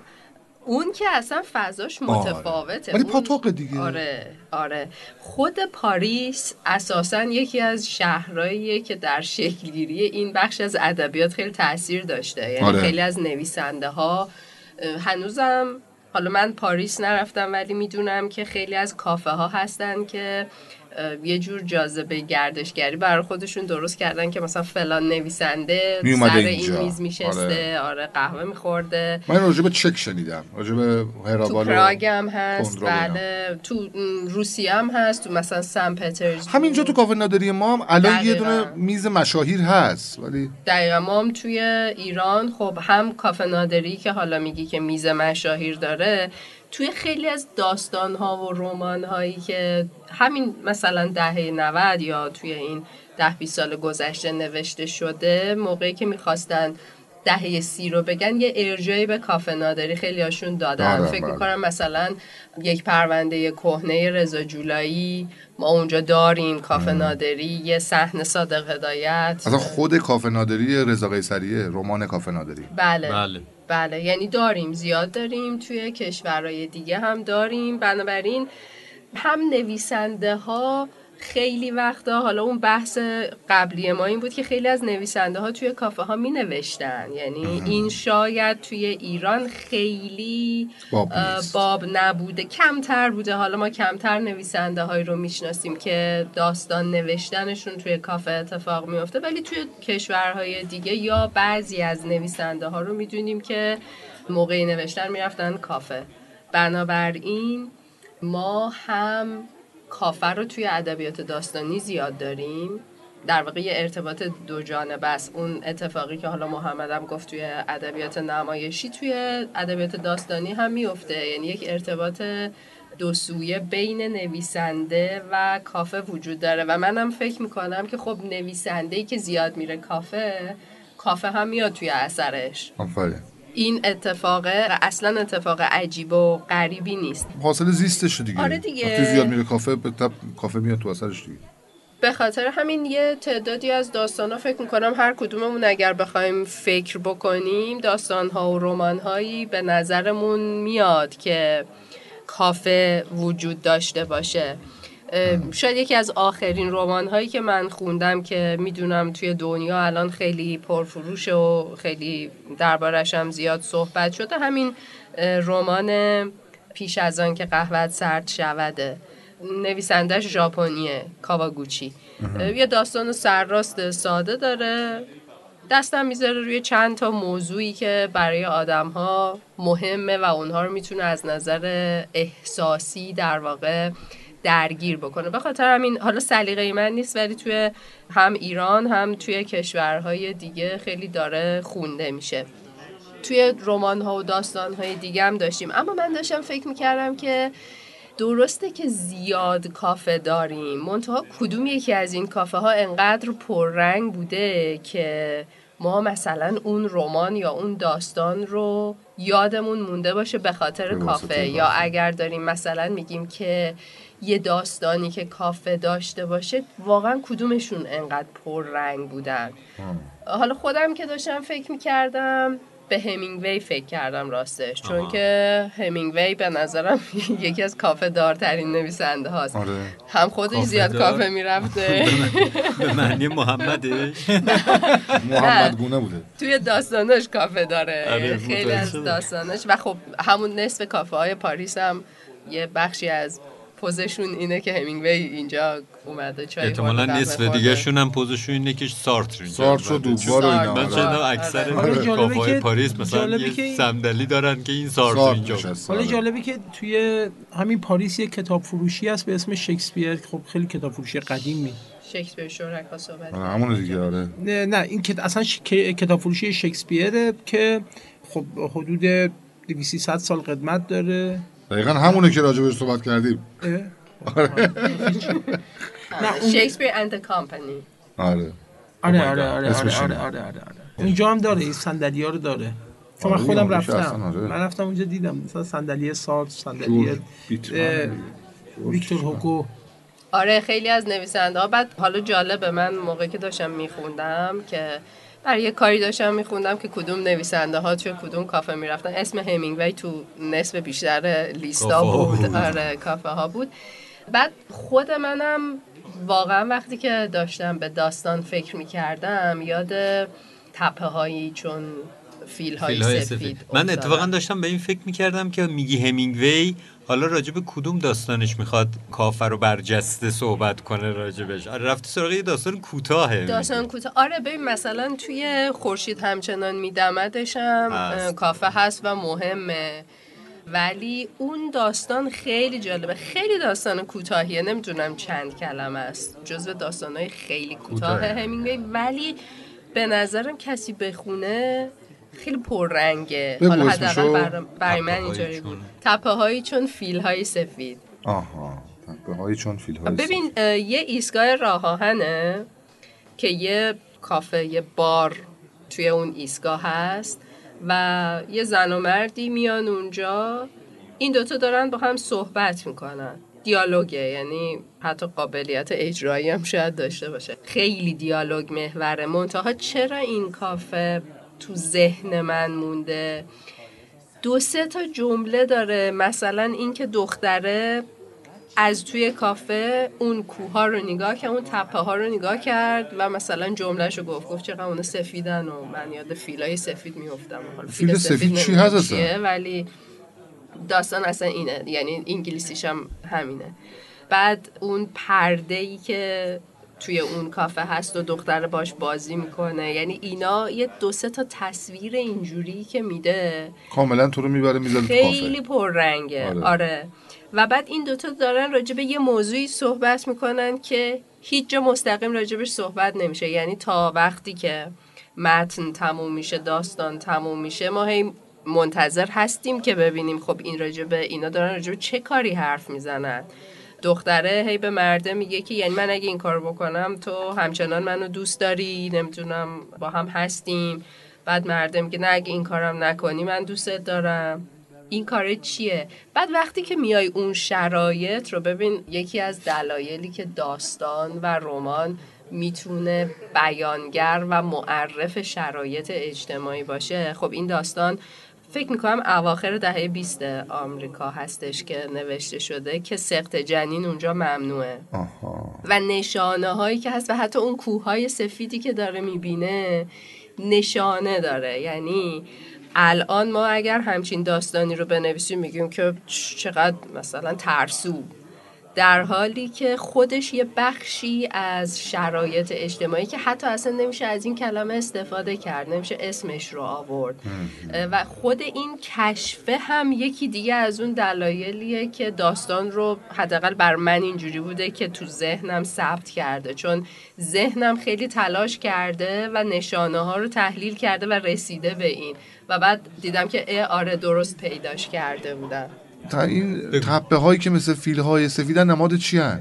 اون که اصلا فضاش متفاوته. ولی اون- پاتوقه دیگه. آره آره. خود پاریس اساسا یکی از شهرهاییه که در شکلگیری این بخش از ادبیات خیلی تاثیر داشته. یعنی آره. خیلی از نویسنده ها هنوزم حالا من پاریس نرفتم ولی می‌دونم که خیلی از کافه ها هستن که یه جور جاذبه گردشگری. برای خودشون درست کردن که مثلا فلان نویسنده سر اینجا. این میز میشسته. آره, قهوه میخورده. من راجع به چک شنیدم. تو هرابال و پراگ هم هست. بله. تو روسیه هم هست تو مثلا سن پترزبورگ. همینجا تو کافه نادری ما هم الان یه دونه دقیقاً. میز مشاهیر هست ولی دقیقا. ما هم توی ایران خب هم کافه نادری که حالا میگی که میز مشاهیر داره توی خیلی از داستان ها و رمان هایی که همین مثلا دهه 90 یا توی این ده 20 سال گذشته نوشته شده موقعی که می‌خواستن دهه سی رو بگن یه ارجایی به کافه نادری خیلی هاشون دادن. دادن، فکر بله. می‌کنم مثلا یک پرونده کهنه رضا جولایی ما اونجا داریم کافه نادری یه صحنه صادق هدایت. اصلا خود کافه نادری رضا قیصریه رمان کافه نادری بله. بله. بله یعنی داریم زیاد داریم توی کشورهای دیگه هم داریم. بنابراین هم نویسنده ها خیلی وقتا حالا اون بحث قبلی ما این بود که خیلی از نویسنده ها توی کافه ها می نوشتن یعنی این شاید توی ایران خیلی باب. باب نبوده. کمتر بوده. حالا ما کمتر نویسنده هایی رو می‌شناسیم که داستان نوشتنشون توی کافه اتفاق میفته ولی توی کشورهای دیگه یا بعضی از نویسنده ها رو می‌دونیم که موقع نوشتن می‌رفتن کافه. بنابراین ما هم کافه رو توی ادبیات داستانی زیاد داریم. در واقع یه ارتباط دو جانبه است. اون اتفاقی که حالا محمدم گفت توی ادبیات نمایشی توی ادبیات داستانی هم میفته. یعنی یک ارتباط دو سویه بین نویسنده و کافه وجود داره. و منم فکر می‌کنم که خب نویسنده که زیاد میره کافه کافه هم میاد توی اثرش. آفرین. این اتفاقه اصلا اتفاق عجیب و غریبی نیست. حاصل زیستش دیگه. آره دیگه. وقتی زیاد میره کافه به تب کافه میاد تو اثرش دیگه. به خاطر همین یه تعدادی از داستان ها فکر می‌کنم هر کدوممون اگر بخوایم فکر بکنیم داستان ها و رمان هایی به نظرمون میاد که کافه وجود داشته باشه. شاید یکی از آخرین رمان هایی که من خوندم که می‌دونم توی دنیا الان خیلی پرفروش و خیلی دربارش هم زیاد صحبت شده همین رمان پیش از آن که قهوت سرد شوده نویسندش ژاپنیه کاواگوچی. یه داستان سرراست ساده داره. دستم می‌ذاره روی چند تا موضوعی که برای آدم ها مهمه و اونها رو می‌تونه از نظر احساسی در واقع درگیر بکنه. به خاطر همین حالا سلیقه من نیست ولی توی هم ایران هم توی کشورهای دیگه خیلی داره خونده میشه. توی رمان ها و داستان های دیگه هم داشتیم. اما من داشتم فکر می‌کردم که درسته که زیاد کافه داریم. منتها کدوم یکی از این کافه ها انقدر پررنگ بوده که ما مثلا اون رمان یا اون داستان رو یادمون مونده باشه به خاطر کافه. یا. اگر داریم مثلا میگیم که یه داستانی که کافه داشته باشه واقعا کدومشون انقدر پررنگ بودن؟ حالا خودم که داشتم فکر می‌کردم به همینگوی فکر کردم راستش چون آها. که همینگوی به نظرم *laughs* یکی از کافه دارترین نویسنده هاست. آره. هم خودش کافه زیاد دار؟ کافه می‌رفته. به معنی محمدش. *laughs* محمد گونه بوده. توی داستانش کافه داره. آره، خیلی از. داستانش. و خب همون نصف کافه های پاریس هم یه بخشی از پوزشون اینه که همینگوی اینجا اومده چای احتمالا نصف. دیگه شون هم پوزشون اینه که سارتر اینجا سارتر و. دوبار اینا من. چندم آره. اکثر آره. کافه‌های که- پاریس مثلا یه صندلی دارن که این سارتر سارت اینجا. حالا. جالبه که توی همین پاریس یه کتاب فروشی هست به اسم شکسپیر خب خیلی کتاب فروشی قدیمی شکسپیر شرکا صحبت آره، همونه دیگه آره نه نه این. اصلا کتاب فروشی شکسپیره که خب حدود 200 سال قدمت داره دقیقا همونه که راجع بهش صحبت کردیم؟ *laughs* آره. شکسپیر اند کامپنی آره آره آره. آره آره. آره آره آره اونجا هم داره این صندلی ها رو داره تو من آره، خودم که رفتم آره. من رفتم اونجا دیدم مثلا صندلی سارت صندلی ویکتور هوگو آره خیلی از نویسنده ها بعد حالا جالبه من موقعی که داشتم میخوندم که برای یه کاری داشتم میخوندم که کدوم نویسنده ها توی کدوم کافه می‌رفتن اسم همینگوی تو نصف بیشتر لیستا بود. آره کافه ها بود بعد خود منم واقعا وقتی که داشتم به داستان فکر می‌کردم یاد تپه هایی چون فیل های سفید, سفید من. اتفاقا داشتم به این فکر می‌کردم که میگی همینگوی حالا راجب کدوم داستانش می‌خواد کافر رو برجسته صحبت کنه راجبش؟ آره رفتی سراغ یه داستان کوتاهه. داستان کوتاه. آره ببین مثلا توی خورشید همچنان میدمدش هم کافه هست و مهمه. ولی اون داستان خیلی جالبه. خیلی داستان کوتاهیه. نمی‌دونم چند کلمه است. جزو داستانهای خیلی کوتاه. همینگوی. ولی به نظرم کسی بخونه خیلی پررنگه. حالا. حداقل بر, برای من چون- بود. تپه هایی چون فیل های سفید. آها. تپه هایی چون فیل های ببین یه ایستگاه راه آهنه که یه کافه یه بار توی اون ایستگاه هست و یه زن و مردی میان اونجا. این دوتا دارن با هم صحبت می‌کنن. دیالوگه یعنی حتی قابلیت اجرایی هم شاید داشته باشه. خیلی دیالوگ محوره. منتها چرا این کافه تو ذهن من مونده. دو سه تا جمله داره. مثلا اینکه دختره از توی کافه اون کوها رو نگاه کرد اون تپه ها رو نگاه کرد و مثلا جملهش رو گفت. گفت چقدر اونا سفیدن و من یاد فیلای سفید میفتم حالا فیل سفید چی هست ولی داستان اصلا اینه. یعنی انگلیسیش هم همینه. بعد اون پرده ای که توی اون کافه هست و دختر باش بازی می‌کنه. یعنی اینا یه دو سه تا تصویر اینجوری که میده. کاملا تو رو می‌بره می‌ذاره خیلی پررنگه. آره. آره. و بعد این دوتا دارن راجع به یه موضوعی صحبت می‌کنن که هیچ جا مستقیم راجبش صحبت نمیشه. یعنی تا وقتی که متن تموم میشه داستان تموم میشه ما هی منتظر هستیم که ببینیم خب این راجع به اینا دارن راجع به چه کاری حرف می‌زنن. دختره هی به مرده میگه که یعنی من اگه این کار بکنم تو همچنان منو دوست داری نمی‌دونم با هم هستیم. بعد مرده میگه نه اگه این کارم نکنی من دوستت دارم. این کار چیه؟ بعد وقتی که میای اون شرایط رو ببین یکی از دلایلی که داستان و رمان می‌تونه بیانگر و معرف شرایط اجتماعی باشه. خب این داستان فکر می‌کنم اواخر دهه 20 آمریکا هستش که نوشته شده که سقط جنین اونجا ممنوعه. آها. و نشانه هایی که هست و حتی اون کوههای سفیدی که داره می‌بینه نشانه داره. یعنی الان ما اگر همچین داستانی رو بنویسیم میگیم که چقدر مثلا ترسو. در حالی که خودش یه بخشی از شرایط اجتماعی که حتی اصلا نمیشه از این کلمه استفاده کرد نمیشه اسمش رو آورد. و خود این کشفه هم یکی دیگه از اون دلایلیه که داستان رو حداقل بر من اینجوری بوده که تو ذهنم ثبت کرده. چون ذهنم خیلی تلاش کرده و نشانه ها رو تحلیل کرده و رسیده به این. و بعد دیدم که اه، آره درست پیداش کرده بودم. این تپه هایی که مثل فیل های سفیدن نماد چی هن؟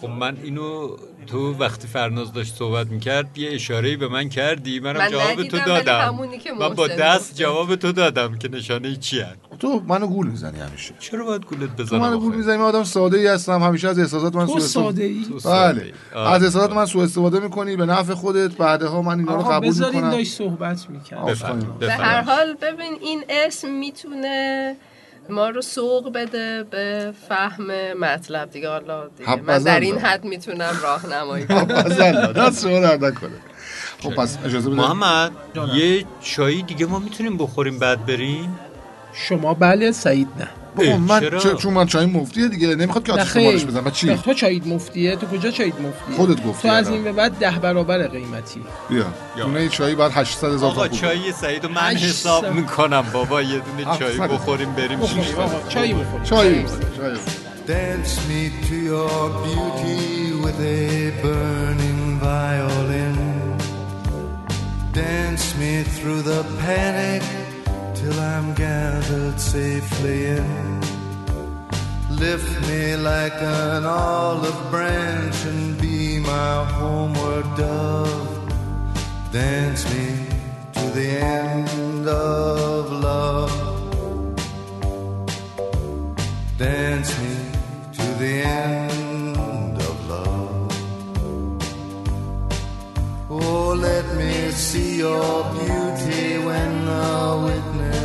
خب من اینو تو وقتی فرناز داشت صحبت می‌کرد یه اشاره به من کردی. منم من جواب تو دادم. من با دست. جواب تو دادم که نشانه چی هست. تو منو گول می‌زنی همیشه. چرا باید گولت تو بزنم منو گول؟ می‌زنی؟ من آدم ساده ای هستم. همیشه از احساسات من سوء استفاده ساده ای تو ساده بله. از احساسات من سوء استفاده می‌کنی. به نفع خودت. بعدها من اینا رو قبول بذارین می‌کنم. داشت صحبت می‌کرد. به. هر حال ببین این اسم می‌تونه ما رو سوق بده به فهم مطلب دیگه. حالا دیگه من در این. حد می‌تونم راهنمایی کنم. دست شما درد نکنه. خب پس اجازه بده محمد یه چایی دیگه ما می‌تونیم بخوریم بعد بریم؟ شما بله سعید نه. بابا من چرا؟ چ- چون من چای مفتیه دیگه نمی‌خواد که آتیش خیر بزنم چی تو چایید مفتیه تو کجا چایید مفتیه خودت گفتی تو از. این به بعد ده برابر قیمتی. بیا. دونه چایی بعد 800 هزار آقا تومان چای سعید من حساب. می‌کنم. بابا یه دونه چای. بخوریم بریم بخوریم شیش آقا چایی بخوریم چایی چایی Dance me to your beauty with a burning violin. Dance me through the panic till I'm gathered safely in. Lift me like an olive branch and be my homeward dove. Dance me to the end of love. Dance me to the end of love. Oh, let me see your beauty when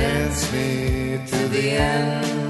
Dance me to the end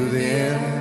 to the end